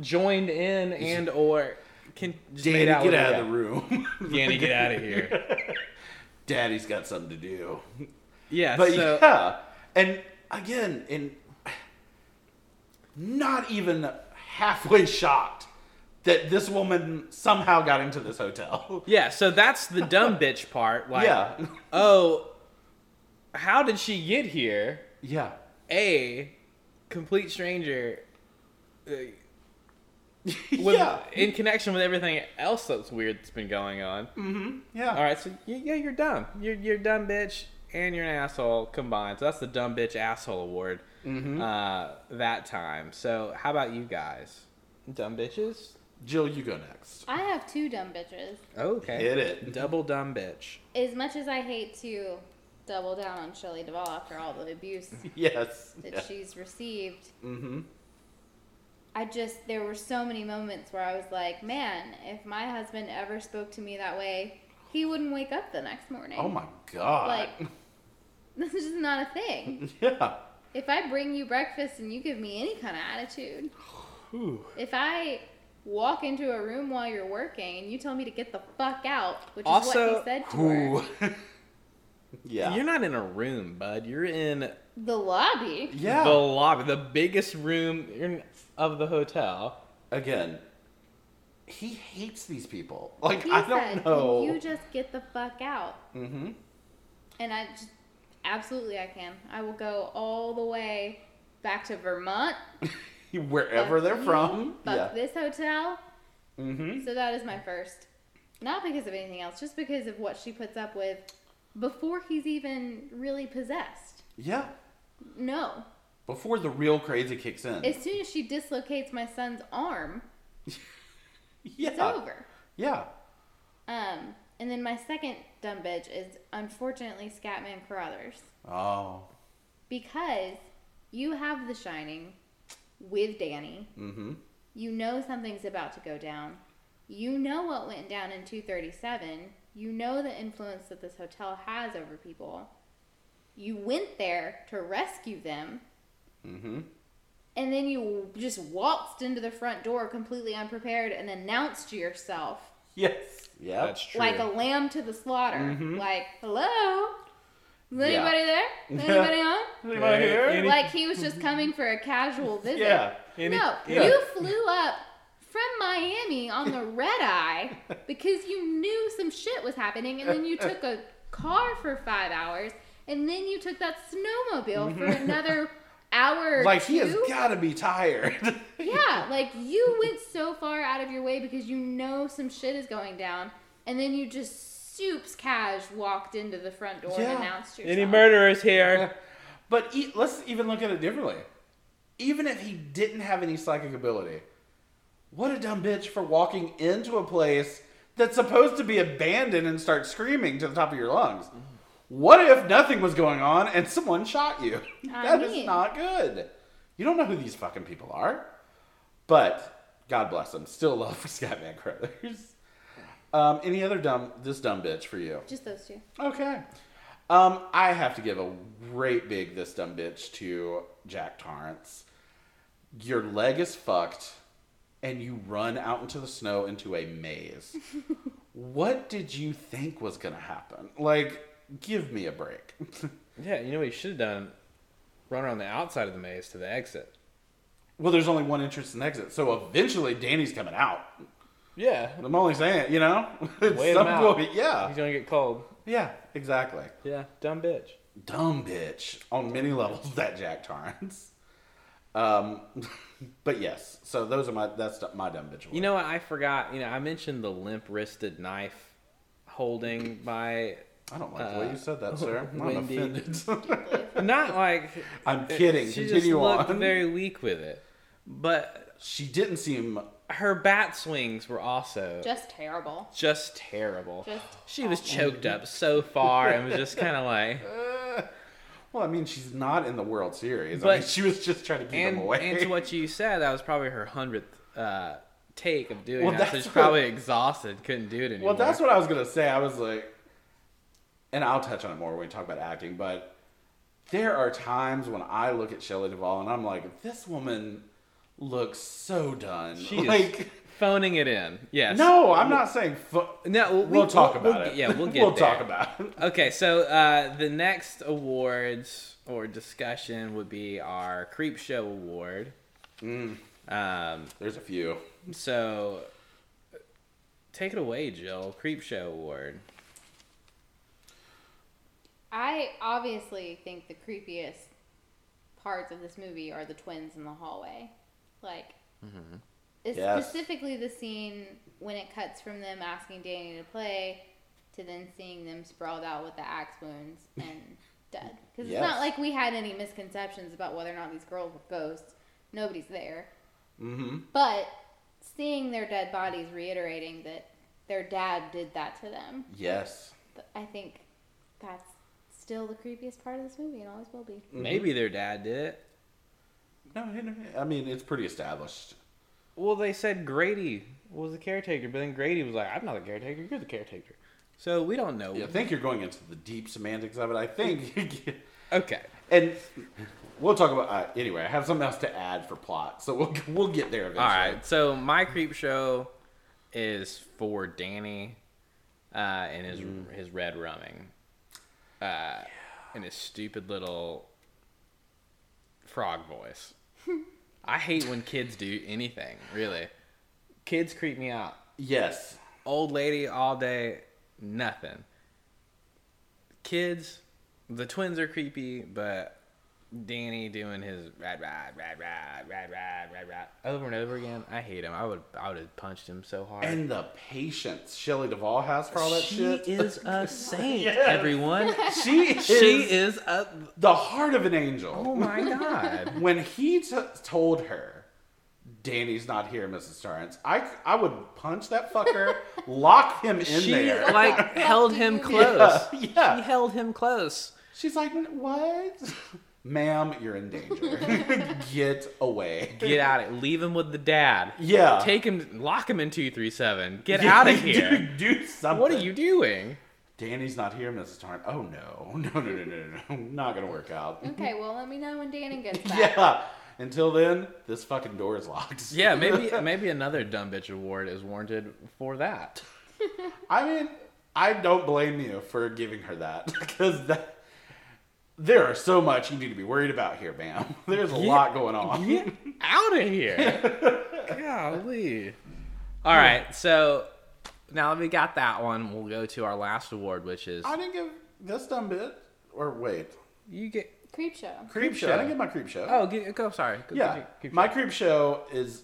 joined in and or can just Danny, made out get out of the room. Danny, get out of here. Daddy's got something to do. Yeah, But so yeah, and again, in not even halfway shocked that this woman somehow got into this hotel. Yeah, so that's the dumb bitch part. Like, yeah, oh, how did she get here? yeah, A, complete stranger. uh, With, yeah, In connection with everything else that's weird that's been going on. mm-hmm. yeah. All right, so yeah, you're dumb. You're you're dumb bitch and you're an asshole combined. So that's the dumb bitch asshole award. Mhm. Uh, that time. So how about you guys? Dumb bitches. Jill, you go next. I have two dumb bitches. Okay. Hit it. Double dumb bitch. As much as I hate to double down on Shelley Duvall after all the abuse Yes. that she's received, Mm-hmm. I just there were so many moments where I was like, man, if my husband ever spoke to me that way, he wouldn't wake up the next morning. Oh my god. Like- This is just not a thing. yeah. If I bring you breakfast and you give me any kind of attitude, Whew. if I walk into a room while you're working and you tell me to get the fuck out, which is what he said to her, yeah. You're not in a room, bud. You're in the lobby. yeah. the lobby, the biggest room in- of the hotel. Again, he hates these people. Like He I said, don't know. You just get the fuck out?" mm-hmm. And I just absolutely I can. I will go all the way back to Vermont. Wherever they're you, from. Fuck Yeah. this hotel. Mm-hmm. So that is my first. Not because of anything else, just because of what she puts up with before he's even really possessed. Yeah. No. Before the real crazy kicks in. As soon as she dislocates my son's arm, yeah. it's over. Yeah. Um, and then my second dumb bitch is unfortunately Scatman Carruthers. Oh. Because you have The Shining with Danny. Mm-hmm. You know something's about to go down. You know what went down in 237. You know the influence that this hotel has over people. You went there to rescue them, Mm-hmm. and then you just waltzed into the front door completely unprepared and announced yourself Yes. Yeah. That's true. like a lamb to the slaughter. Mhm. Like, hello? Is Yeah. anybody there? Is anybody on? Anybody here? Any- Like he was just coming for a casual visit. Yeah. Any- no, yeah. you flew up from Miami on the red eye because you knew some shit was happening, and then you took a car for five hours, and then you took that snowmobile for another hour. Like two. he has got to be tired. Yeah, like you went so far out of your way because you know some shit is going down, and then you just soups cash walked into the front door Yeah. and announced yourself. Any murderers here? But e- let's even look at it differently. Even if he didn't have any psychic ability, what a dumb bitch for walking into a place that's supposed to be abandoned and start screaming to the top of your lungs. Mm-hmm. What if nothing was going on and someone shot you? I That is mean- not good. You don't know who these fucking people are. But God bless them. Still love for Scatman Crothers. Um, any other dumb this dumb bitch for you? Just those two. Okay. Um, I have to give a great big this dumb bitch to Jack Torrance. Your leg is fucked, and you run out into the snow into a maze. what did you think was gonna happen? Like, give me a break. Yeah, you know what you should have done? Run around the outside of the maze to the exit. well, there's only one entrance and exit, so eventually Danny's coming out. Yeah. I'm only saying, you know, At Wait some him out. point- yeah, He's gonna get cold. yeah, exactly. Yeah, dumb bitch. dumb bitch on many levels that Jack Torrance. Um, but yes, so those are my that's my dumb bitch. You know what? I forgot. You know, I mentioned the limp-wristed knife holding by. I don't like the way uh, you said that, sir. I'm Wendy. offended. Not like. I'm kidding. She Continue just looked on. very weak with it, but She didn't seem. her bat swings were also Just terrible. just terrible. Just she was awful. choked up so far and was just kind of like. Uh, well, I mean, she's not in the World Series. I But- mean, she was just trying to keep And, him away. and to what you said, that was probably her hundredth uh, take of doing Well, that. So that's she's what- probably exhausted, couldn't do it anymore. Well, that's what I was gonna say. I was like, and I'll touch on it more when we talk about acting. But there are times when I look at Shelley Duvall and I'm like, this woman looks so done. She like, phoning it in. Yes. no, I'm not saying. Fu- No, we- we'll talk we'll- about we'll- it. Yeah, we'll get we'll there. talk about it. Okay, so uh, the next awards or discussion would be our Creep Show Award. Mm. Um, There's a few. so, take it away, Jill. Creep Show Award. I obviously think the creepiest parts of this movie are the twins in the hallway. Like, it's Yes. specifically the scene when it cuts from them asking Danny to play to then seeing them sprawled out with the axe wounds and dead. Because Yes. it's not like we had any misconceptions about whether or not these girls were ghosts. Nobody's there. Mm-hmm. But seeing their dead bodies reiterating that their dad did that to them, Yes. I think that's still the creepiest part of this movie and always will be. Maybe their dad did it. No, I mean it's pretty established. Well, they said Grady was the caretaker, but then Grady was like, "I'm not the caretaker. You're the caretaker." So we don't know. Yeah, I think you're going into the deep semantics of it. I think, Okay. and we'll talk about uh, anyway. I have something else to add for plot, so we'll we'll get there eventually. All right. So my creep show is for Danny uh, and his his red rumming, uh, and his stupid little frog voice. I hate when kids do anything. Really, kids creep me out. Yes. Old lady all day, nothing. Kids, the twins are creepy, but Danny doing his rad rad rad rad rad rad rad rad over and over again. I hate him. I would I would have punched him so hard. And the patience Shelley Duvall has for all that she shit. She is a saint, Yes. everyone. she is, She is a. the heart of an angel. Oh my god. when he t- told her, "Danny's not here, Mrs. Torrance," I I would punch that fucker, lock him in she there. like held him close. Yeah, yeah. She held him close. She's like, "What, ma'am? You're in danger. Get away. Get out of it. Leave him with the dad. Yeah. Take him. Lock him in two three seven. Get Yeah, out of here. Do, do something. What are you doing? Danny's not here, Mrs. Torrance. Oh no, no, no, no, no, no, not gonna work out. Okay, well, let me know when Danny gets back. Yeah. Until then, this fucking door is locked. Yeah, maybe maybe another dumb bitch award is warranted for that. I mean, I don't blame you for giving her that because that there are so much you need to be worried about here, ma'am. There's a Get- lot going on. Get out of here. Golly. All right, so now that we got that one, we'll go to our last award, which is I didn't give this dumb bit. Or wait, you get. Creep show. creep, show. I didn't get my creep show. Oh, get, go. Sorry. Go, yeah, go- keep my creep show is.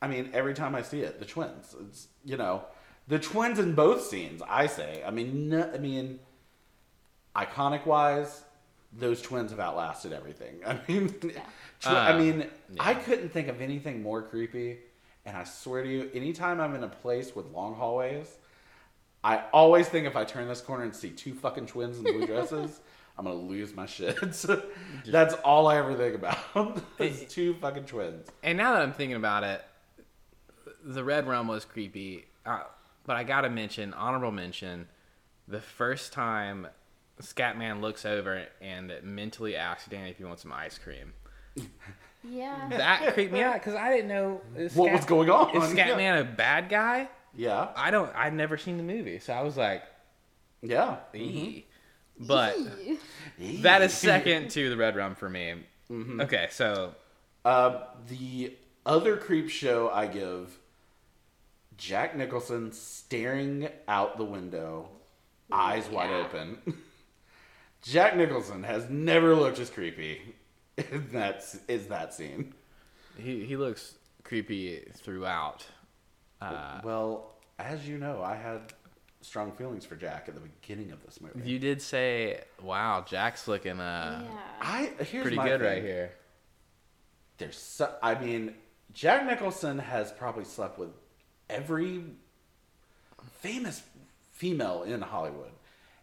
I mean, every time I see it, the twins. It's you know, the twins in both scenes. I say. I mean, no, I mean, iconic wise, those twins have outlasted everything. I mean, tw- I Uh, mean, I couldn't think of anything more creepy. And I swear to you, anytime I'm in a place with long hallways, I always think if I turn this corner and see two fucking twins in blue dresses, I'm gonna lose my shit. That's all I ever think about. is two fucking twins. And now that I'm thinking about it, the red rum was creepy. Uh, but I gotta mention, honorable mention, the first time Scatman looks over and mentally asks Danny if he wants some ice cream. Yeah. That creeped me out because I didn't know is What was going on? Is Scatman a bad guy? Yeah, I don't. I'd never seen the movie, so I was like, yeah. "Ee." but that is second to the red rum for me. Okay, so Uh, the other creep show I give Jack Nicholson staring out the window, eyes wide open. Jack Nicholson has never looked as creepy. in that is that scene. he he looks creepy throughout. Uh, well, as you know, I had strong feelings for Jack at the beginning of this movie. you did say, "Wow, Jack's looking uh, yeah. I here's pretty my good thing. right here." There's so, I mean, Jack Nicholson has probably slept with every famous female in Hollywood.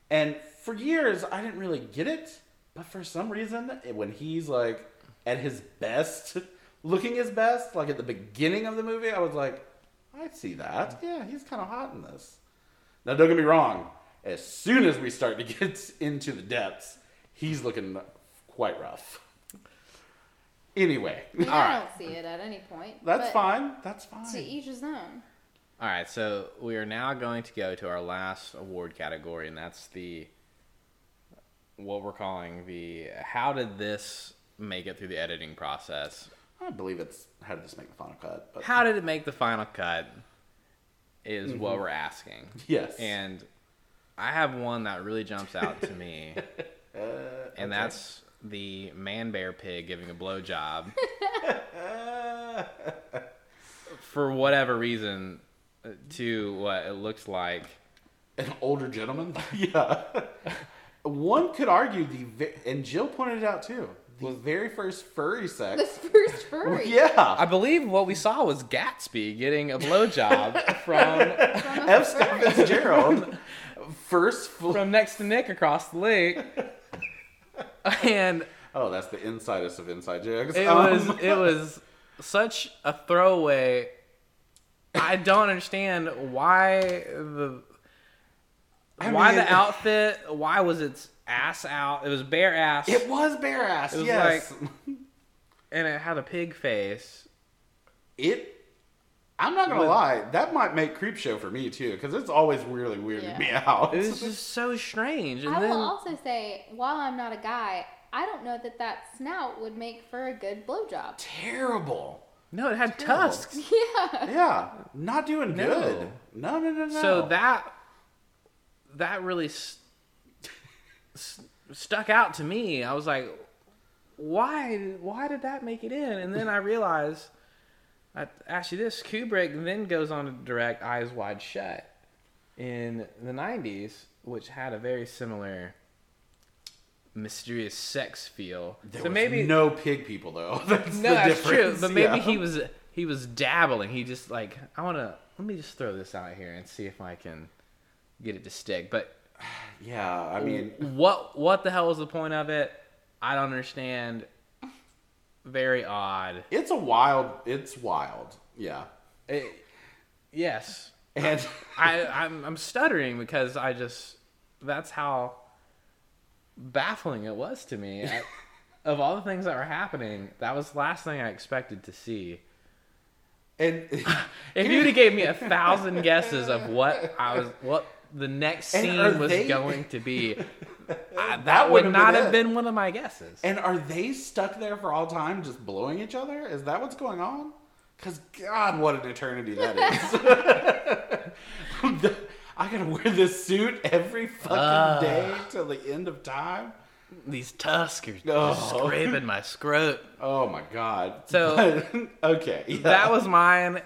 And for years, I didn't really get it. But for some reason, when he's like at his best, looking his best, like at the beginning of the movie, I was like, I see that. Yeah, he's kind of hot in this. Now, don't get me wrong. As soon as we start to get into the depths, he's looking quite rough. Anyway, I mean, I right. don't see it at any point. That's fine. That's fine. To each his own. All right, so we are now going to go to our last award category, and that's the what we're calling the how did this make it through the editing process? I believe it's how did this make the final cut? But How did it make the final cut? Is Mm-hmm. what we're asking. yes, And I have one that really jumps out to me, uh, and that's the man bear pig giving a blowjob for whatever reason to what it looks like. an older gentleman. yeah, one could argue the and Jill pointed it out too. The very first furry sex. This first furry. Yeah, I believe what we saw was Gatsby getting a blowjob from From a F. Scott furry. Fitzgerald. First. Fl- from next to Nick across the lake, and oh, that's the insidest of inside jokes. it Um, was it was such a throwaway. I don't understand why the I why mean- the outfit. Why was its ass out? It was bare ass, It was bare ass. It was yes. and it had a pig face. it. I'm not gonna With- lie. That might make creep show for me too, because it's always really weirded Yeah. me out. It was just so strange. And I then will also say, while I'm not a guy, I don't know that that snout would make for a good blowjob. terrible. No, it had Terrible. tusks. Yeah. Yeah, not doing No. good. No, no, no, no. So that that really st- s- stuck out to me. I was like, why? Why did that make it in? And then I realized, I, actually, this Kubrick then goes on to direct Eyes Wide Shut in the '90s, which had a very similar mysterious sex feel. there so maybe no pig people though. That's no, the that's true. But maybe yeah. he was he was dabbling. He just like I want to let me just throw this out here and see if I can get it to stick. But Yeah, I mean, what what the hell was the point of it? I don't understand. Very odd. it's a wild. It's wild. Yeah, It- yes, and I I'm, I'm stuttering because I just that's how baffling it was to me. I, of all the things that were happening, that was the last thing I expected to see. and If you'd have gave me a thousand guesses of what I was, what the next scene was they- going to be, I, that, That would not been have it. been one of my guesses. and are they stuck there for all time, just blowing each other? Is that what's going on? Because God, what an eternity that is. I gotta wear this suit every fucking Ah. day till the end of time. These tuskers are just Oh. scraping my scrot. Oh my God. So- But- okay, yeah. That was mine.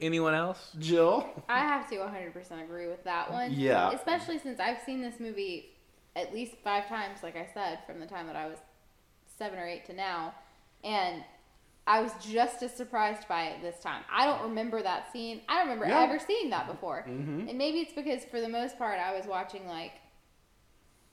Anyone else? Jill. I have to 100% agree with that one. Yeah. Especially since I've seen this movie at least five times, like I said, from the time that I was seven or eight to now. And I was just as surprised by it this time. I don't remember that scene. I don't remember Yeah. ever seeing that before. Mhm. And maybe it's because for the most part I was watching like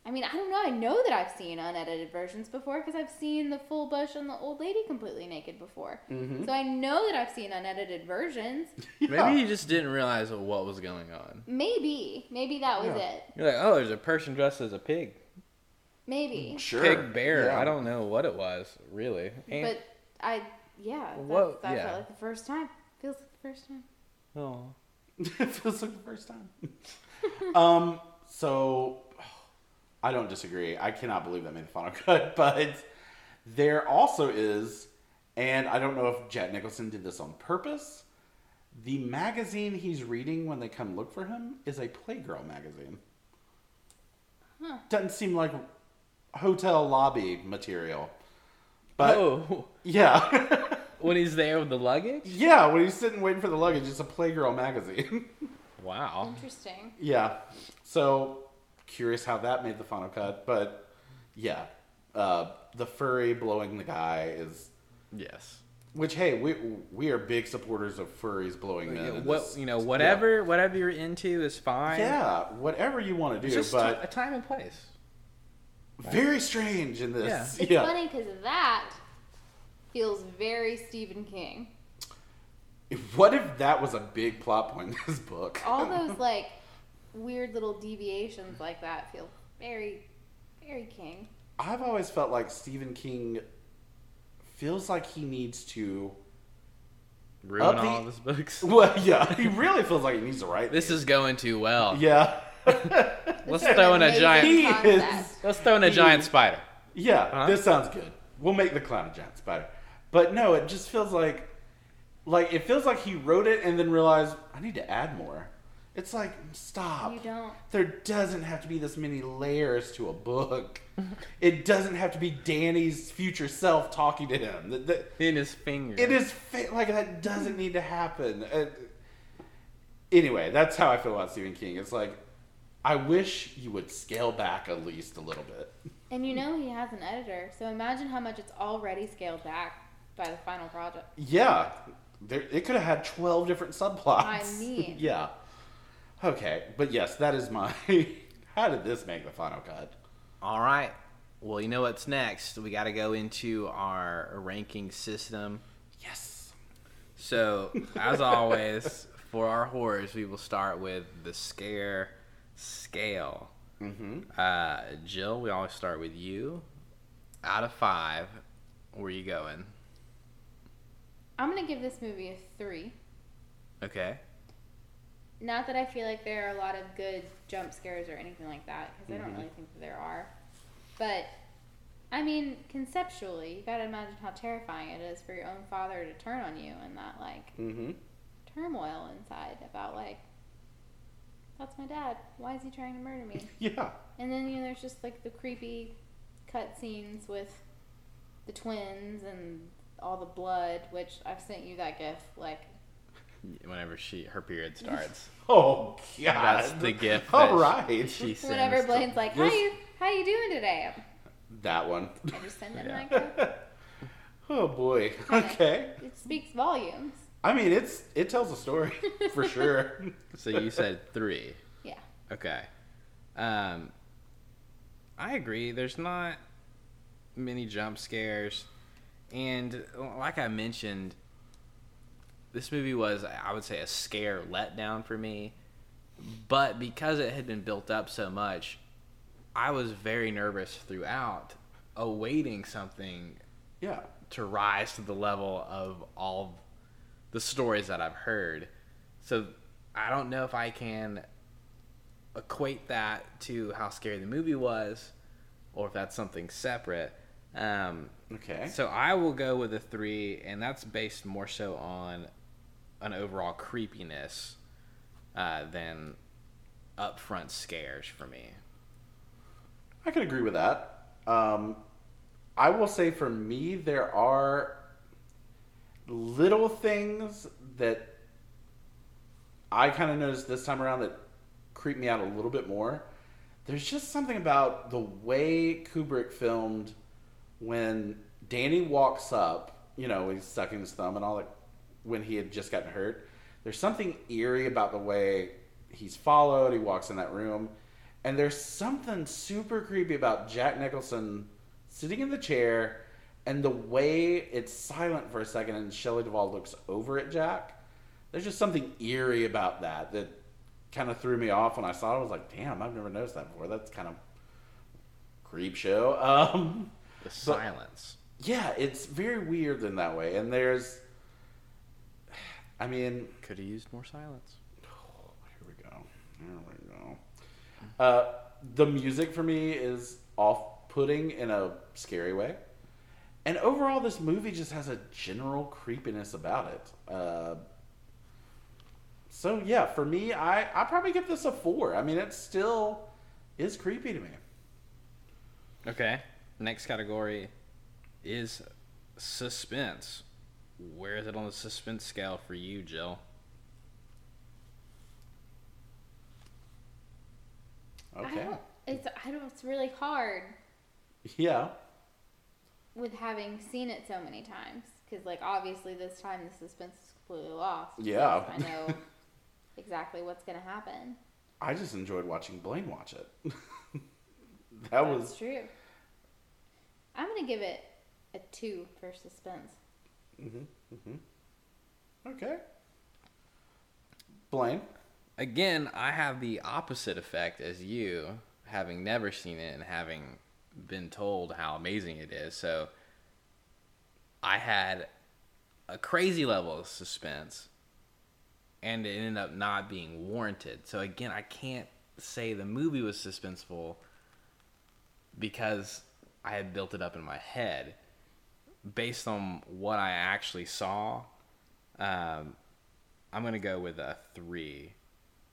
I mean, I don't know. I know that I've seen unedited versions before because I've seen the full bush and the old lady completely naked before. Mhm. So I know that I've seen unedited versions. Yeah. Maybe you just didn't realize what was going on. Maybe, maybe that was Yeah. it. You're like, oh, there's a person dressed as a pig, Maybe, Sure. pig bear. Yeah. I don't know what it was really. And, but I, yeah, Whoa, that, that yeah. felt like the first time. Feels like the first time. oh, it feels like the first time. um, so I don't disagree. I cannot believe that made the final cut, but there also is, and I don't know if Jack Nicholson did this on purpose. The magazine he's reading when they come look for him is a Playgirl magazine. Huh. Doesn't seem like hotel lobby material. But oh, yeah. when he's there with the luggage. yeah, when he's sitting waiting for the luggage, it's a Playgirl magazine. Wow. Interesting. Yeah. So curious how that made the final cut, but yeah, uh, the furry blowing the guy is. Yes. Which hey, we we are big supporters of furries blowing men. Yeah, what this- you know, whatever whatever you're into is fine. Yeah, whatever you want to It's do, just but a time and place. Very strange in this. Yeah. It's Yeah. funny because that feels very Stephen King. What if that was a big plot point in this book? All those like weird little deviations like that feel very, very King. I've always felt like Stephen King feels like he needs to. Ruin Up the- all of his books. Well, yeah, he really feels like he needs to write. This is going too well. yeah. Let's throw in a giant. He is- Let's throw in a He- giant spider. Yeah, Huh? this sounds good. We'll make the clown a giant spider. But no, it just feels like like it feels like he wrote it and then realized I need to add more. It's like stop. You don't. There doesn't have to be this many layers to a book. it doesn't have to be Danny's future self talking to him. The- the- In his finger. it is fa- like that doesn't need to happen. Uh, anyway, that's how I feel about Stephen King. It's like I wish you would scale back at least a little bit. And you know he has an editor, so imagine how much it's already scaled back by the final project. Yeah, there, it could have had twelve different subplots. I mean. yeah. Okay, but yes, that is my. how did this make the final cut? All right. Well, you know what's next? We got to go into our ranking system. Yes. So, as always, for our horrors, we will start with the scare scale. Mm-hmm. Uh, Jill, we always start with you. Out of five, where are you going? I'm gonna give this movie a three. Okay. Not that I feel like there are a lot of good jump scares or anything like that, because I don't Mhm. really think that there are. But I mean, conceptually, you gotta imagine how terrifying it is for your own father to turn on you and that like Mm-hmm. turmoil inside about like, that's my dad. Why is he trying to murder me? Yeah. And then you know, there's just like the creepy cut scenes with the twins and all the blood, which I've sent you that gif. Like, Whenever she her period starts. Oh God. That's the gift. All that right. She sends whenever to- Blane's like, "How This- you how you doing today?" that one. I just send them Yeah. that gif. oh boy. Kinda. Okay. It speaks volumes. I mean, it's it tells a story for sure. So you said three. Yeah. Okay. Um, I agree. There's not many jump scares, and like I mentioned, this movie was, I would say, a scare letdown for me. But because it had been built up so much, I was very nervous throughout, awaiting something Yeah. to rise to the level of all the stories that I've heard. So I don't know if I can equate that to how scary the movie was, or if that's something separate. Um, Okay. so I will go with a three, and that's based more so on an overall creepiness uh, than upfront scares for me. I can agree with that. Um, I will say for me, there are little things that I kind of noticed this time around that creep me out a little bit more. There's just something about the way Kubrick filmed when Danny walks up, you know, he's sucking his thumb and all that when he had just gotten hurt. There's something eerie about the way he's followed, he walks in that room. And there's something super creepy about Jack Nicholson sitting in the chair and the way it's silent for a second and Shelley Duvall looks over at Jack. There's just something eerie about that that kind of threw me off when I saw it. I was like, damn, I've never noticed that before. That's kind of creep show. Um, The silence. yeah, it's very weird in that way. And there's, I mean, Could have used more silence. here we go. Here we go. Uh, the music for me is off-putting in a scary way, and overall, this movie just has a general creepiness about it. Uh, so yeah, for me, I I probably give this a four. I mean, it still is creepy to me. Okay. Next category is suspense. Where is it on the suspense scale for you, Jill? I Okay. don't, it's I don't. It's really hard Yeah. With having seen it so many times because, like, obviously this time the suspense is completely lost. Yeah. I know exactly what's gonna happen. I just enjoyed watching Blane watch it. that That's was true. I'm gonna give it a two for suspense. Mhm. Okay. Blane. Again, I have the opposite effect as you, having never seen it and having been told how amazing it is. So I had a crazy level of suspense and it ended up not being warranted. So again, I can't say the movie was suspenseful because I had built it up in my head. based on what I actually saw, um, I'm gonna go with a three,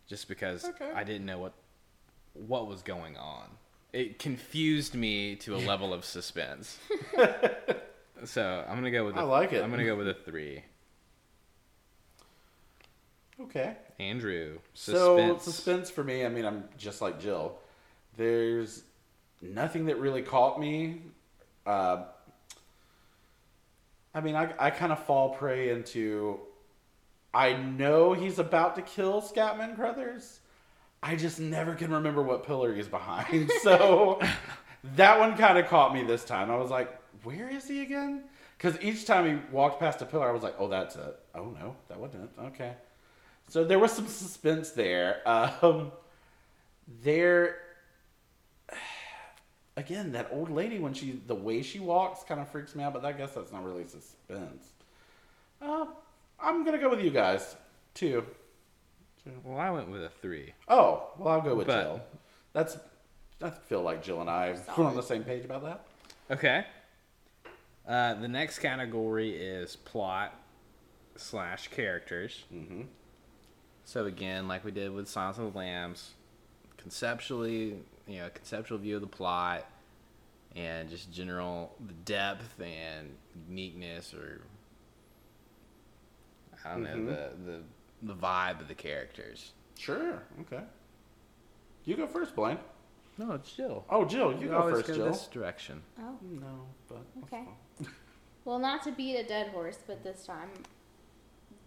just because Okay. I didn't know what what was going on. It confused me to a level of suspense. so I'm gonna go with. I a- like it. I'm gonna go with a three. Okay. Andrew, So suspense. suspense for me. I mean, I'm just like Jill. There's nothing that really caught me. Uh, I mean, I I kind of fall prey into. I know he's about to kill Scatman Crothers. I just never can remember what pillar he's behind. So that one kind of caught me this time. I was like, where is he again? Because each time he walked past a pillar, I was like, oh, that's it. Oh, no, that wasn't it. Okay. So there was some suspense there. Um, there, again, that old lady when she the way she walks kind of freaks me out, but I guess that's not really suspense. Uh, I'm gonna go with you guys. Two. Two. well, I went with a three. Oh, well, I'll go with But- Jill. That's. I feel like Jill and I are on the same page about that. Okay. Uh, the next category is plot slash characters. Mm-hmm. So again, like we did with Silence of the Lambs, conceptually, you know, conceptual view of the plot, and just general the depth and uniqueness, or I don't know the the the vibe of the characters. Sure. Okay. You go first, Blane. No, it's Jill. Oh, Jill, you We go first, go Jill. this direction. Oh, No, but Okay. well, not to beat a dead horse, but this time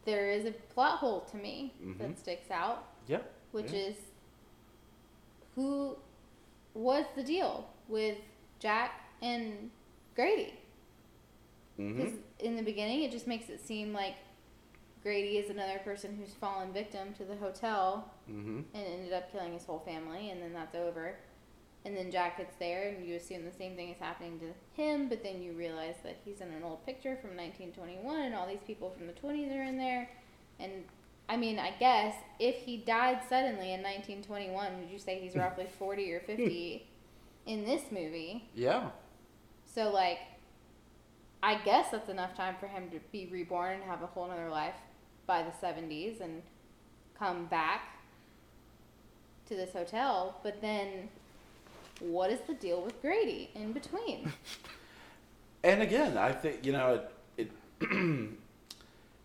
there is a plot hole to me Mhm. that sticks out, Yeah. which yeah. is who was the deal with Jack and Grady? Because in the beginning, it just makes it seem like Grady is another person who's fallen victim to the hotel Mhm. and ended up killing his whole family, and then that's over. And then Jack gets there, and you assume the same thing is happening to him, but then you realize that he's in an old picture from 1921, and all these people from the 20s are in there. And I mean, I guess if he died suddenly in 1921, would you say he's roughly 40 or 50 in this movie? Yeah. So, like, I guess that's enough time for him to be reborn and have a whole nother life by the 70s and come back to this hotel. But then, what is the deal with Grady in between? And again, I think you know it. it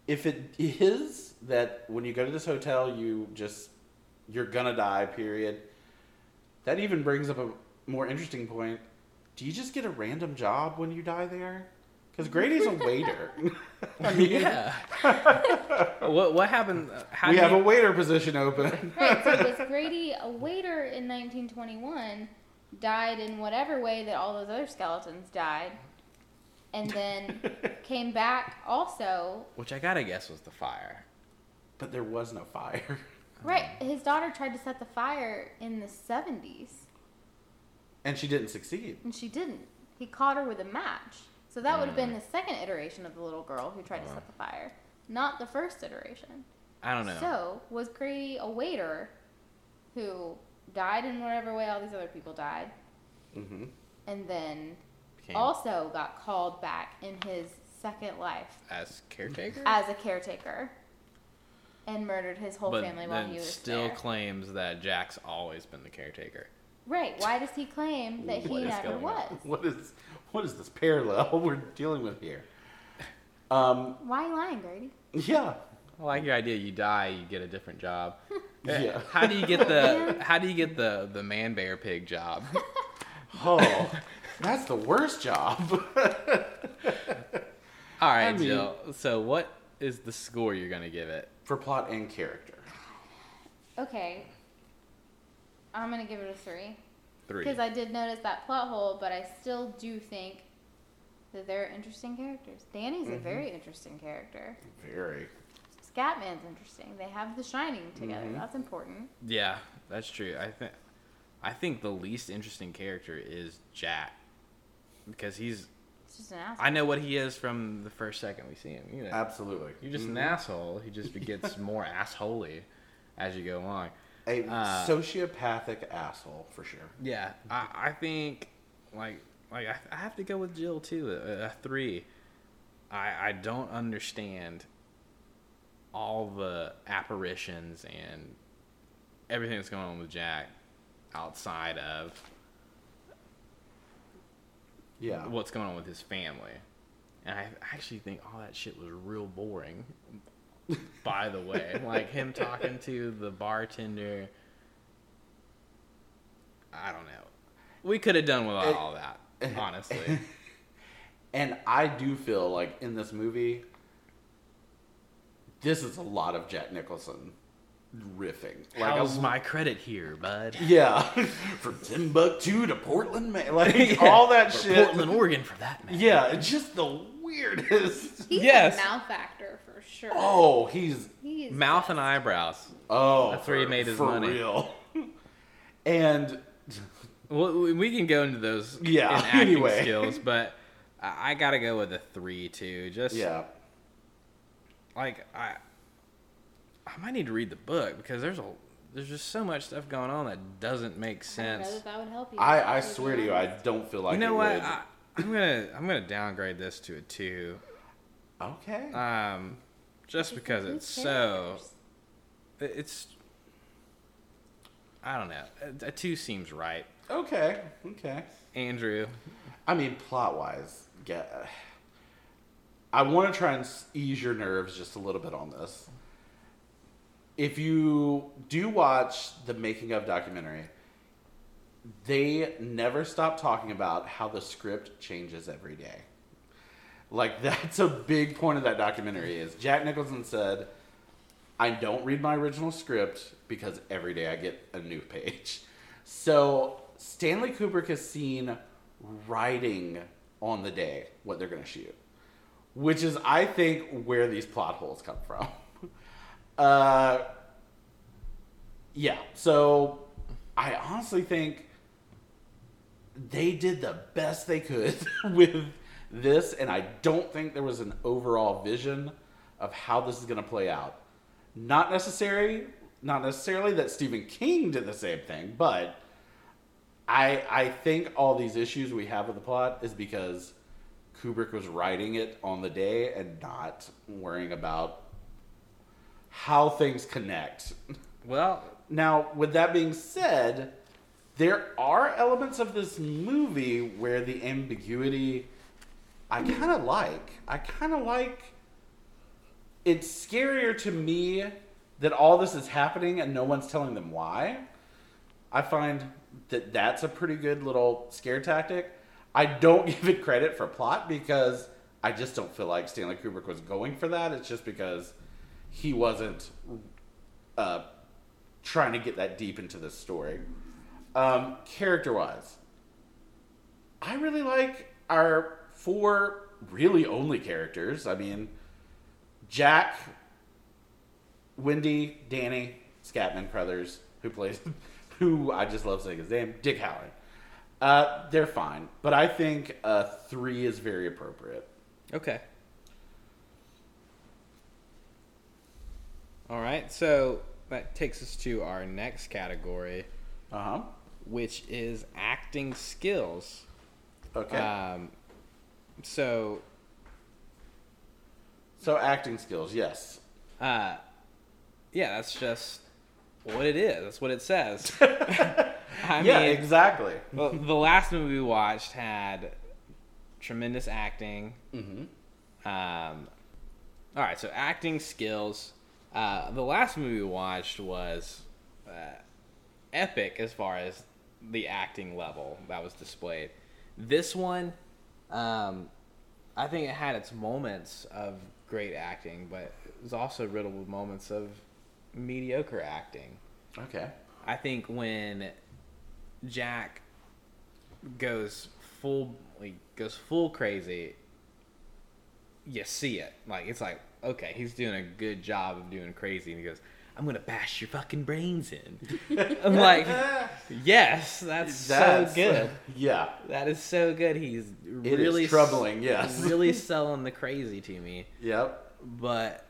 if it is that when you go to this hotel, you just you're gonna die. Period. That even brings up a more interesting point. Do you just get a random job when you die there? Because Grady's a waiter. I mean, Yeah. what what happened? Uh, how we have you- a waiter position open. right, so was Grady a waiter in 1921, died in whatever way that all those other skeletons died, and then came back also which I gotta guess was the fire. but there was no fire. Right. His daughter tried to set the fire in the 70s, And she didn't succeed. and she didn't. He caught her with a match. So that would have been the second iteration of the little girl who tried to set the fire, not the first iteration. I don't know. So, was Grady a waiter who died in whatever way all these other people died, hmm and then Became also got called back in his second life as caretaker, as a caretaker and murdered his whole but family while then he was still there? claims that Jack's always been the caretaker. Right. Why does he claim that he What is never going was? on? What is what is this parallel we're dealing with here? Um, Why are you lying, Grady? yeah, I like your idea. You die, you get a different job. Eh, Yeah. How do you get the How do you get the the man bear pig job? Oh, that's the worst job. All right, I mean- Jill. So what is the score you're gonna give it? For plot and character. Okay. I'm gonna give it a three Three. because I did notice that plot hole, but I still do think that they're interesting characters. Danny's a Mhm. very interesting character. Very. Scatman's interesting. They have The Shining together. Mhm. That's important. Yeah, that's true. I think I think the least interesting character is Jack because he's just an asshole. I know what he is from the first second we see him. You know, Absolutely. you're just an Mhm. asshole. He just gets more assholey as you go along. A Uh, sociopathic asshole for sure. Yeah, I, I think like like I, I have to go with Jill too, a, a three. I I don't understand all the apparitions and everything that's going on with Jack outside of Yeah. what's going on with his family. And I actually think all that shit was real boring. By the way, like him talking to the bartender. I don't know. We could have done without It- all that, honestly. And I do feel like in this movie, this is a lot of Jack Nicholson riffing. Like How's a, my credit here, bud? yeah, from Timbuktu to Portland, man, like Yeah. all that Or shit. Portland, Oregon, for that matter. Yeah, just the weirdest. He's Yes. a mouth actor for sure. Oh, he's He is Mouth and eyebrows. oh, That's where he for- made his for money. real. and Well, we- we can go into those Yeah, in acting anyway. skills, but I I gotta go with a three too. Just yeah, like I, I might need to read the book because there's a there's just so much stuff going on that doesn't make I don't know sense. that that would help you. I I swear to you, I don't feel like you know it what? would. I, I'm gonna I'm gonna downgrade this to a two, okay. um, just because it's so characters? it- it's I don't know uh, a, a two seems right. okay. Okay. Andrew, I mean, plot wise, get. Uh, I want to try and ease your nerves just a little bit on this. If you do watch the making of documentary, they never stop talking about how the script changes every day. Like that's a big point of that documentary is Jack Nicholson said, "I don't read my original script because every day I get a new page." So Stanley Kubrick has seen writing on the day what they're going to shoot, which is I think where these plot holes come from. uh, yeah, so I honestly think they did the best they could with this, and I don't think there was an overall vision of how this is going to play out. Not necessary, not necessarily that Stephen King did the same thing, but I I think all these issues we have with the plot is because Kubrick was writing it on the day and not worrying about how things connect. well, Now, with that being said, there are elements of this movie where the ambiguity I kind of like. I kind of like it's scarier to me that all this is happening and no one's telling them why. I find that that's a pretty good little scare tactic. I don't give it credit for plot because I just don't feel like Stanley Kubrick was going for that. It's just because he wasn't uh, trying to get that deep into the story. Um, character wise, I really like our four really only characters. I mean, Jack, Wendy, Danny, Scatman Crothers, who plays, who I just love saying his name, Dick Hallorann. Uh, they're fine, but I think uh, three is very appropriate. Okay. All right, so that takes us to our next category, Uh huh. which is acting skills. Okay. Um, so, so acting skills, yes. uh, yeah, that's just what it is. That's what it says. I yeah, mean, exactly. well, the last movie we watched had tremendous acting. Mm-hmm. Um, all right, so acting skills. Uh, the last movie we watched was uh, epic as far as the acting level that was displayed. This one, um, I think it had its moments of great acting, but it was also riddled with moments of mediocre acting. Okay. I think when Jack goes full like, goes full crazy, you see it. Like it's like, okay, he's doing a good job of doing crazy and he goes, I'm gonna bash your fucking brains in. I'm like, yes, that's, That's- so good. Yeah. That is so good. He's It really troubling, yes. really selling the crazy to me. Yep. But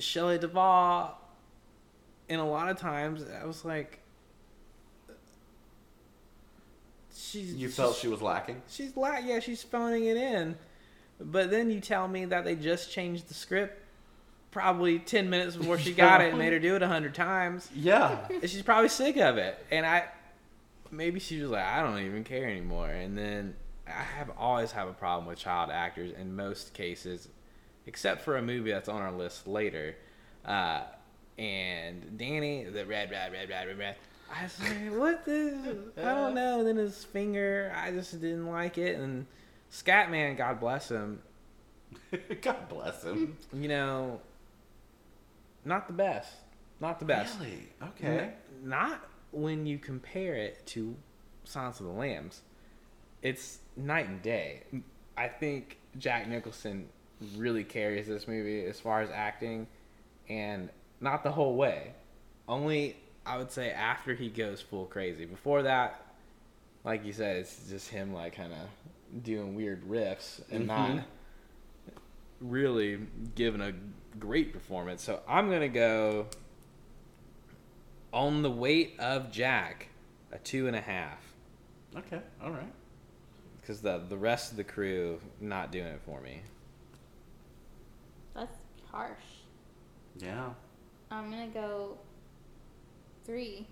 Shelley Duvall, and a lot of times I was like, she's You felt she was lacking? she's la- yeah she's phoning it in, But then you tell me that they just changed the script probably 10 minutes before she got it and made her do it 100 times. Yeah. And she's probably sick of it. And I maybe she was like, I don't even care anymore. And then I have always have a problem with child actors in most cases, except for a movie that's on our list later. Uh, and Danny, the red, red, red, red, red, red. I was like, what the? I don't know. And then his finger, I just didn't like it. And Scatman, God bless him, God bless him. you know, not the best. Not the best. Really? Okay. N- not when you compare it to Silence of the Lambs. It's night and day. I think Jack Nicholson really carries this movie as far as acting, and not the whole way. Only I would say after he goes full crazy. Before that, like you said, it's just him like kind of doing weird riffs and not Mhm. Really given a great performance. So I'm gonna go on the weight of Jack, a two and a half, Okay. All right. because the the rest of the crew not doing it for me. That's harsh. Yeah. I'm gonna go three.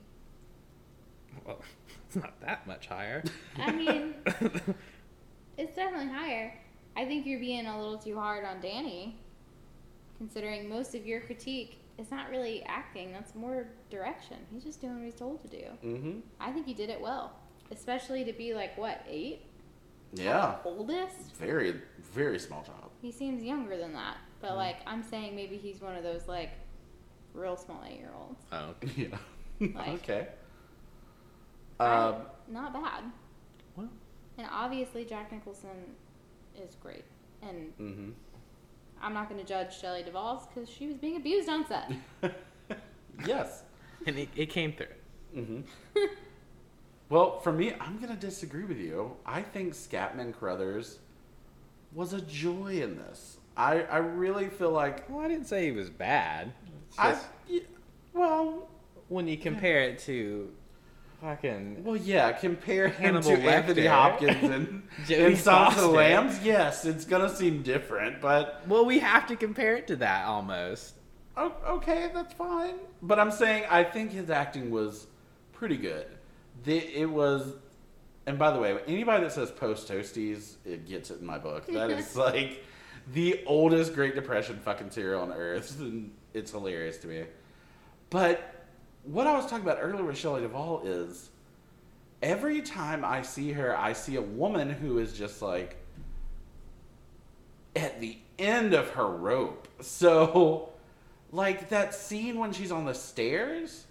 Well, it's not that much higher. I mean, it's definitely higher. I think you're being a little too hard on Danny, considering most of your critique is not really acting. That's more direction. He's just doing what he's told to do. Mm-hmm. I think he did it well, especially to be like what eight, Yeah. oldest. Very, very small job. He seems younger than that, but like I'm saying, maybe he's one of those like real small eight year olds. oh, Yeah. Like- okay. Um, not bad. well, And obviously, Jack Nicholson is great. And mm-hmm. I'm not going to judge Shelley Duvall's because she was being abused on set. yes. and it, it came through. Mm-hmm. well, for me, I'm gonna disagree with you. I think Scatman Crothers was a joy in this. I I really feel like Well, I didn't say he was bad. It's I yeah, well when you compare it to fucking well yeah compare him Hannibal to Anthony Hopkins and and Silence of the Foster. Lambs. Yes, it's gonna seem different, but well, we have to compare it to that almost. oh, okay, that's fine. But I'm saying I think his acting was pretty good. The, it was, and by the way, anybody that says post toasties, it gets it in my book. That is like the oldest Great Depression fucking cereal on earth, and it's hilarious to me. But what I was talking about earlier with Shelley Duvall is every time I see her, I see a woman who is just like at the end of her rope. So, like that scene when she's on the stairs,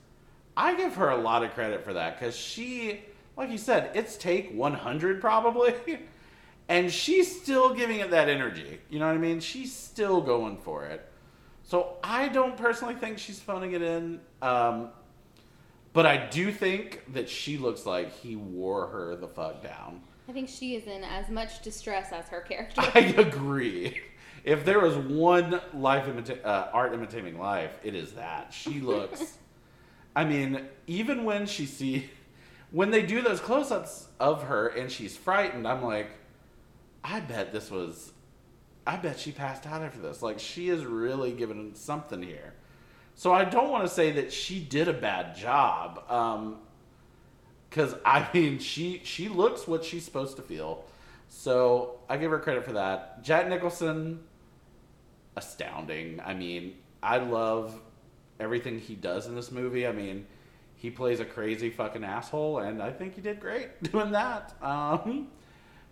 I give her a lot of credit for that because she, like you said, it's take 100 probably. And she's still giving it that energy. You know what I mean? She's still going for it. So I don't personally think she's phoning it in. Um, but I do think that she looks like he wore her the fuck down. I think she is in as much distress as her character. I agree. If there was one life imita- uh, art imitating life, it is that. She looks. I mean, even when she see, when they do those close-ups of her and she's frightened, I'm like, I bet this was, I bet she passed out after this. Like she is really giving something here. So I don't want to say that she did a bad job. Um, because I mean, she she looks what she's supposed to feel. So I give her credit for that. Jack Nicholson, astounding. I mean, I love everything he does in this movie. I mean, he plays a crazy fucking asshole, and I think he did great doing that. Um,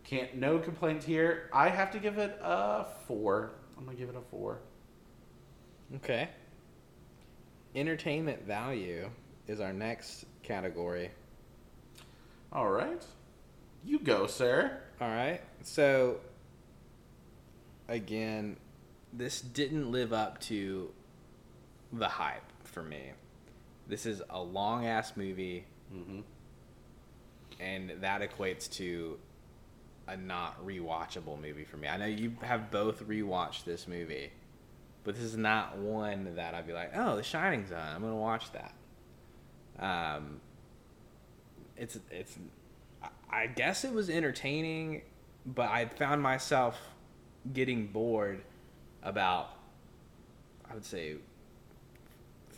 can't no complaints here. I have to give it a four. I'm gonna give it a four. Okay. Entertainment value is our next category. All right, you go, sir. All right. So again, this didn't live up to the hype for me. This is a long ass movie Mm-hmm. and that equates to a not rewatchable movie for me. I know you have both rewatched this movie, but this is not one that I'd be like, "Oh, The Shining's on. I'm gonna watch that." Um, it's it's, I- guess it was entertaining, but I found myself getting bored about, I would say,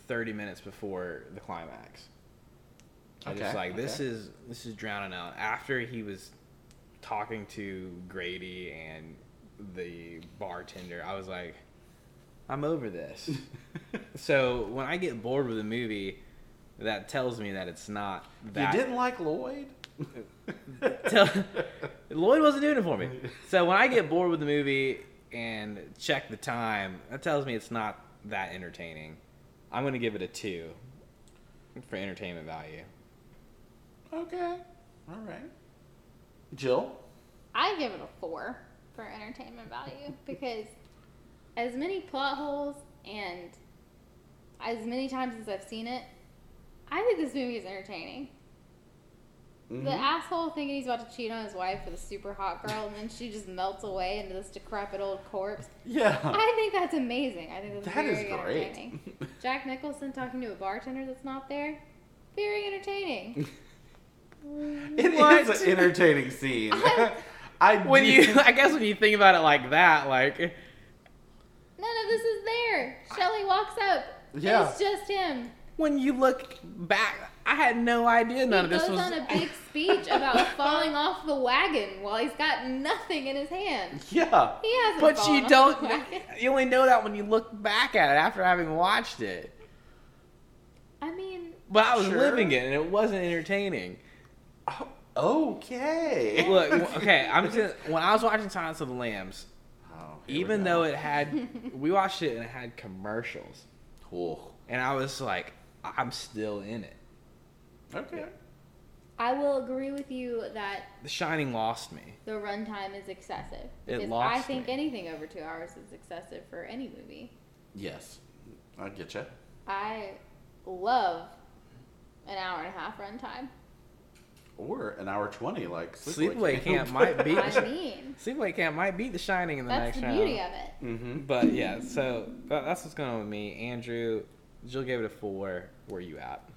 30 minutes before the climax. I just Okay, like this okay. is this is drowning out. After he was talking to Grady and the bartender, I was like, I'm over this. so when I get bored with a movie, that tells me that it's not that. You didn't like Lloyd? Tell, Lloyd wasn't doing it for me. So when I get bored with the movie and check the time, that tells me it's not that entertaining. I'm going to give it a two for entertainment value. okay. All right. Jill? I give it a four for entertainment value because as many plot holes and as many times as I've seen it, I think this movie is entertaining. Mhm. The asshole thinking he's about to cheat on his wife with a super hot girl and then she just melts away into this decrepit old corpse. Yeah. I think that's amazing. I think that's That very is great. entertaining. Jack Nicholson talking to a bartender that's not there, very entertaining. it What? an entertaining scene. I When do- you, I guess when you think about it like that, like None of this is there. Shelley walks up. Yeah. It's just him. when you look back, I had no idea none he of this goes was. on a big speech about falling off the wagon while he's got nothing in his hand. Yeah. He hasn't. but you off don't. the wagon. You only know that when you look back at it after having watched it. I mean, But I was Sure. living it, and it wasn't entertaining. Oh, okay. Look, okay, I'm just when I was watching Silence of the Lambs, here we even though it had, we watched it and it had commercials, Oh, and I was like, I'm still in it. okay. I will agree with you that The Shining lost me. the runtime is excessive. It Because lost I think me. anything over two hours is excessive for any movie. Yes. I get you. I love an hour and a half runtime. Or an hour 20, like Sleepaway Camp might beat I mean, Sleepaway Camp might beat The Shining in the that's next the round. That's the beauty of it. Mm-hmm. But yeah, so that, that's what's going on with me. Andrew, Jill gave it a four. Where are you at?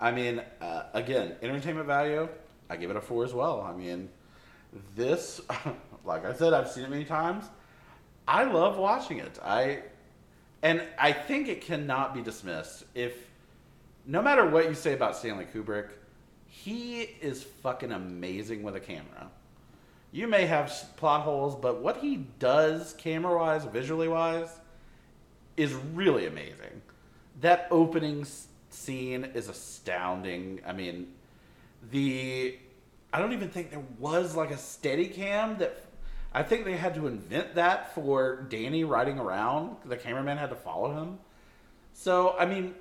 I mean, uh, again, entertainment value, I give it a four as well. I mean, this, like I said, I've seen it many times. I love watching it. I, and I think it cannot be dismissed if, no matter what you say about Stanley Kubrick, he is fucking amazing with a camera. You may have plot holes, but what he does camera wise, visually wise, is really amazing. That opening scene is astounding. I mean, the I don't even think there was like a Steadicam that I think they had to invent that for Danny riding around. The cameraman had to follow him. So, I mean,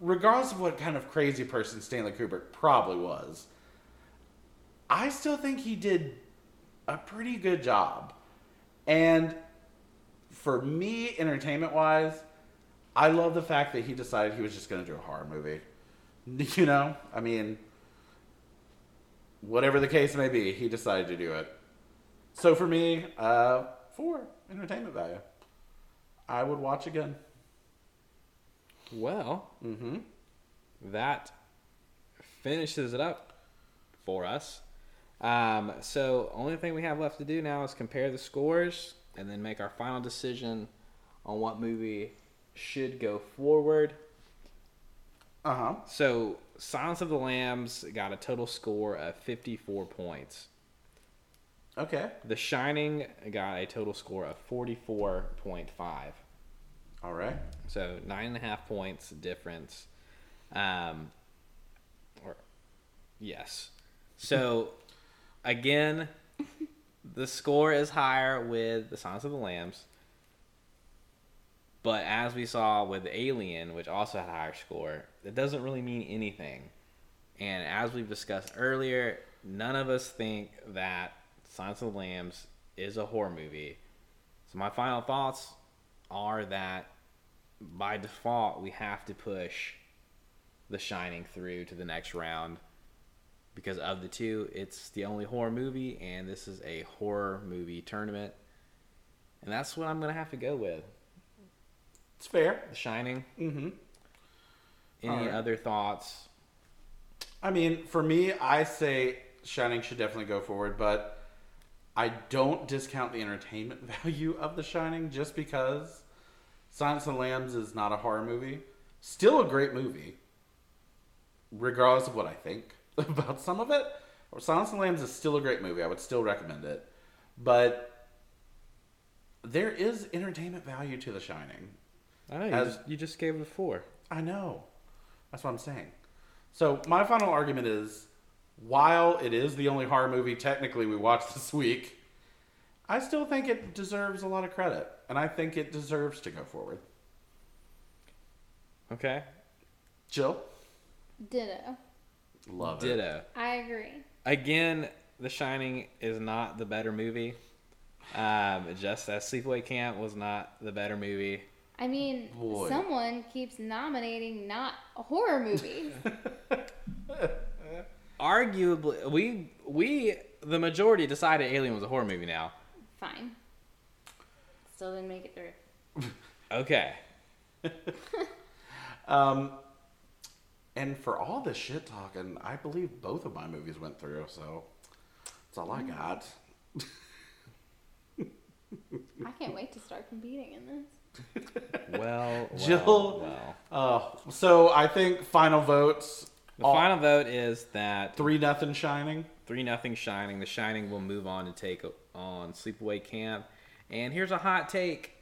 regardless of what kind of crazy person Stanley Kubrick probably was, I still think he did a pretty good job. And for me, entertainment wise, I love the fact that he decided he was just going to do a horror movie. You know, I mean, whatever the case may be, he decided to do it. So for me, uh, four entertainment value. I would watch again. Well, Mm-hmm. that finishes it up for us. Um, so only thing we have left to do now is compare the scores and then make our final decision on what movie should go forward. Uh huh. So Silence of the Lambs got a total score of 54 points. Okay. The Shining got a total score of 44.5. All right. So nine and a half points difference. Um, or yes. So again, the score is higher with the Silence of the Lambs. But as we saw with Alien, which also had a higher score, it doesn't really mean anything. And as we've discussed earlier, none of us think that Silence of the Lambs is a horror movie. So my final thoughts are that by default we have to push The Shining through to the next round because of the two, it's the only horror movie, and this is a horror movie tournament, and that's what I'm gonna have to go with. It's fair. The Shining. Mm-hmm. Any Alright. other thoughts? I mean, for me, I say Shining should definitely go forward, but I don't discount the entertainment value of The Shining just because Silence of the Lambs is not a horror movie. Still a great movie, regardless of what I think about some of it. Silence of the Lambs is still a great movie. I would still recommend it. But there is entertainment value to The Shining. I know you, As- just, you just gave it a four. I know. That's what I'm saying. So my final argument is, while it is the only horror movie technically we watched this week, I still think it deserves a lot of credit, and I think it deserves to go forward. Okay. Jill, Ditto. love it. Ditto. I agree. Again, The Shining is not the better movie. Um, just as Sleepaway Camp was not the better movie. I mean, Boy. someone keeps nominating not a horror movies. Arguably, we we the majority decided Alien was a horror movie. Now, Fine. Still didn't make it through. okay. Um, and for all the shit talking, I believe both of my movies went through, so that's all I got. I can't wait to start competing in this. Well, well, Jill- well. Uh, so I think final votes. The all- final vote is that three nothing Shining. Three nothing Shining. The Shining will move on to take on Sleepaway Camp. And here's a hot take: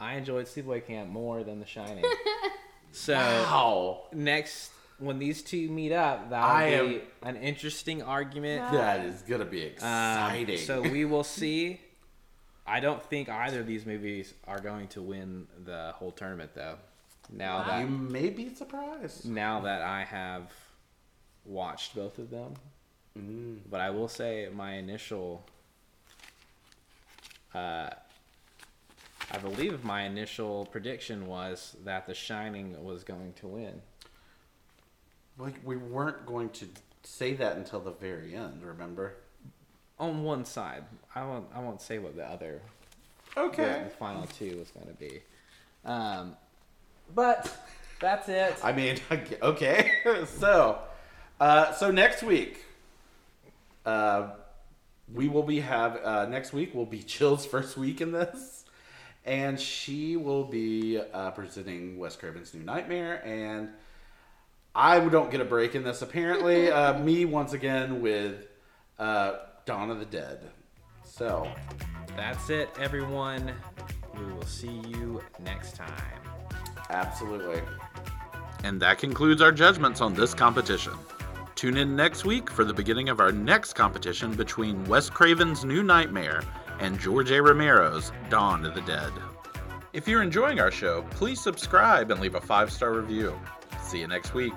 I enjoyed Sleepaway Camp more than The Shining. so Wow. next, when these two meet up, that'll I be am- an interesting argument. That is gonna be Um, exciting. so we will see. I don't think either of these movies are going to win the whole tournament, though. Now Wow. that you may be surprised. now that I have watched both of them, Mm. but I will say my initial, uh, I believe my initial prediction was that The Shining was going to win. Like we weren't going to say that until the very end. Remember? On one side, I won't. I won't say what the other, Okay. the final two was going to be. Um, but that's it. I mean, okay. so, uh, so next week, uh, we will be have uh, next week will be Jill's first week in this, and she will be uh, presenting Wes Craven's New Nightmare, and I don't get a break in this. Apparently, uh, me once again with uh, Dawn of the Dead. So, That's it, everyone. We will see you next time. Absolutely. And that concludes our judgments on this competition. Tune in next week for the beginning of our next competition between Wes Craven's New Nightmare and George A. Romero's Dawn of the Dead. If you're enjoying our show, please subscribe and leave a five star review. See you next week.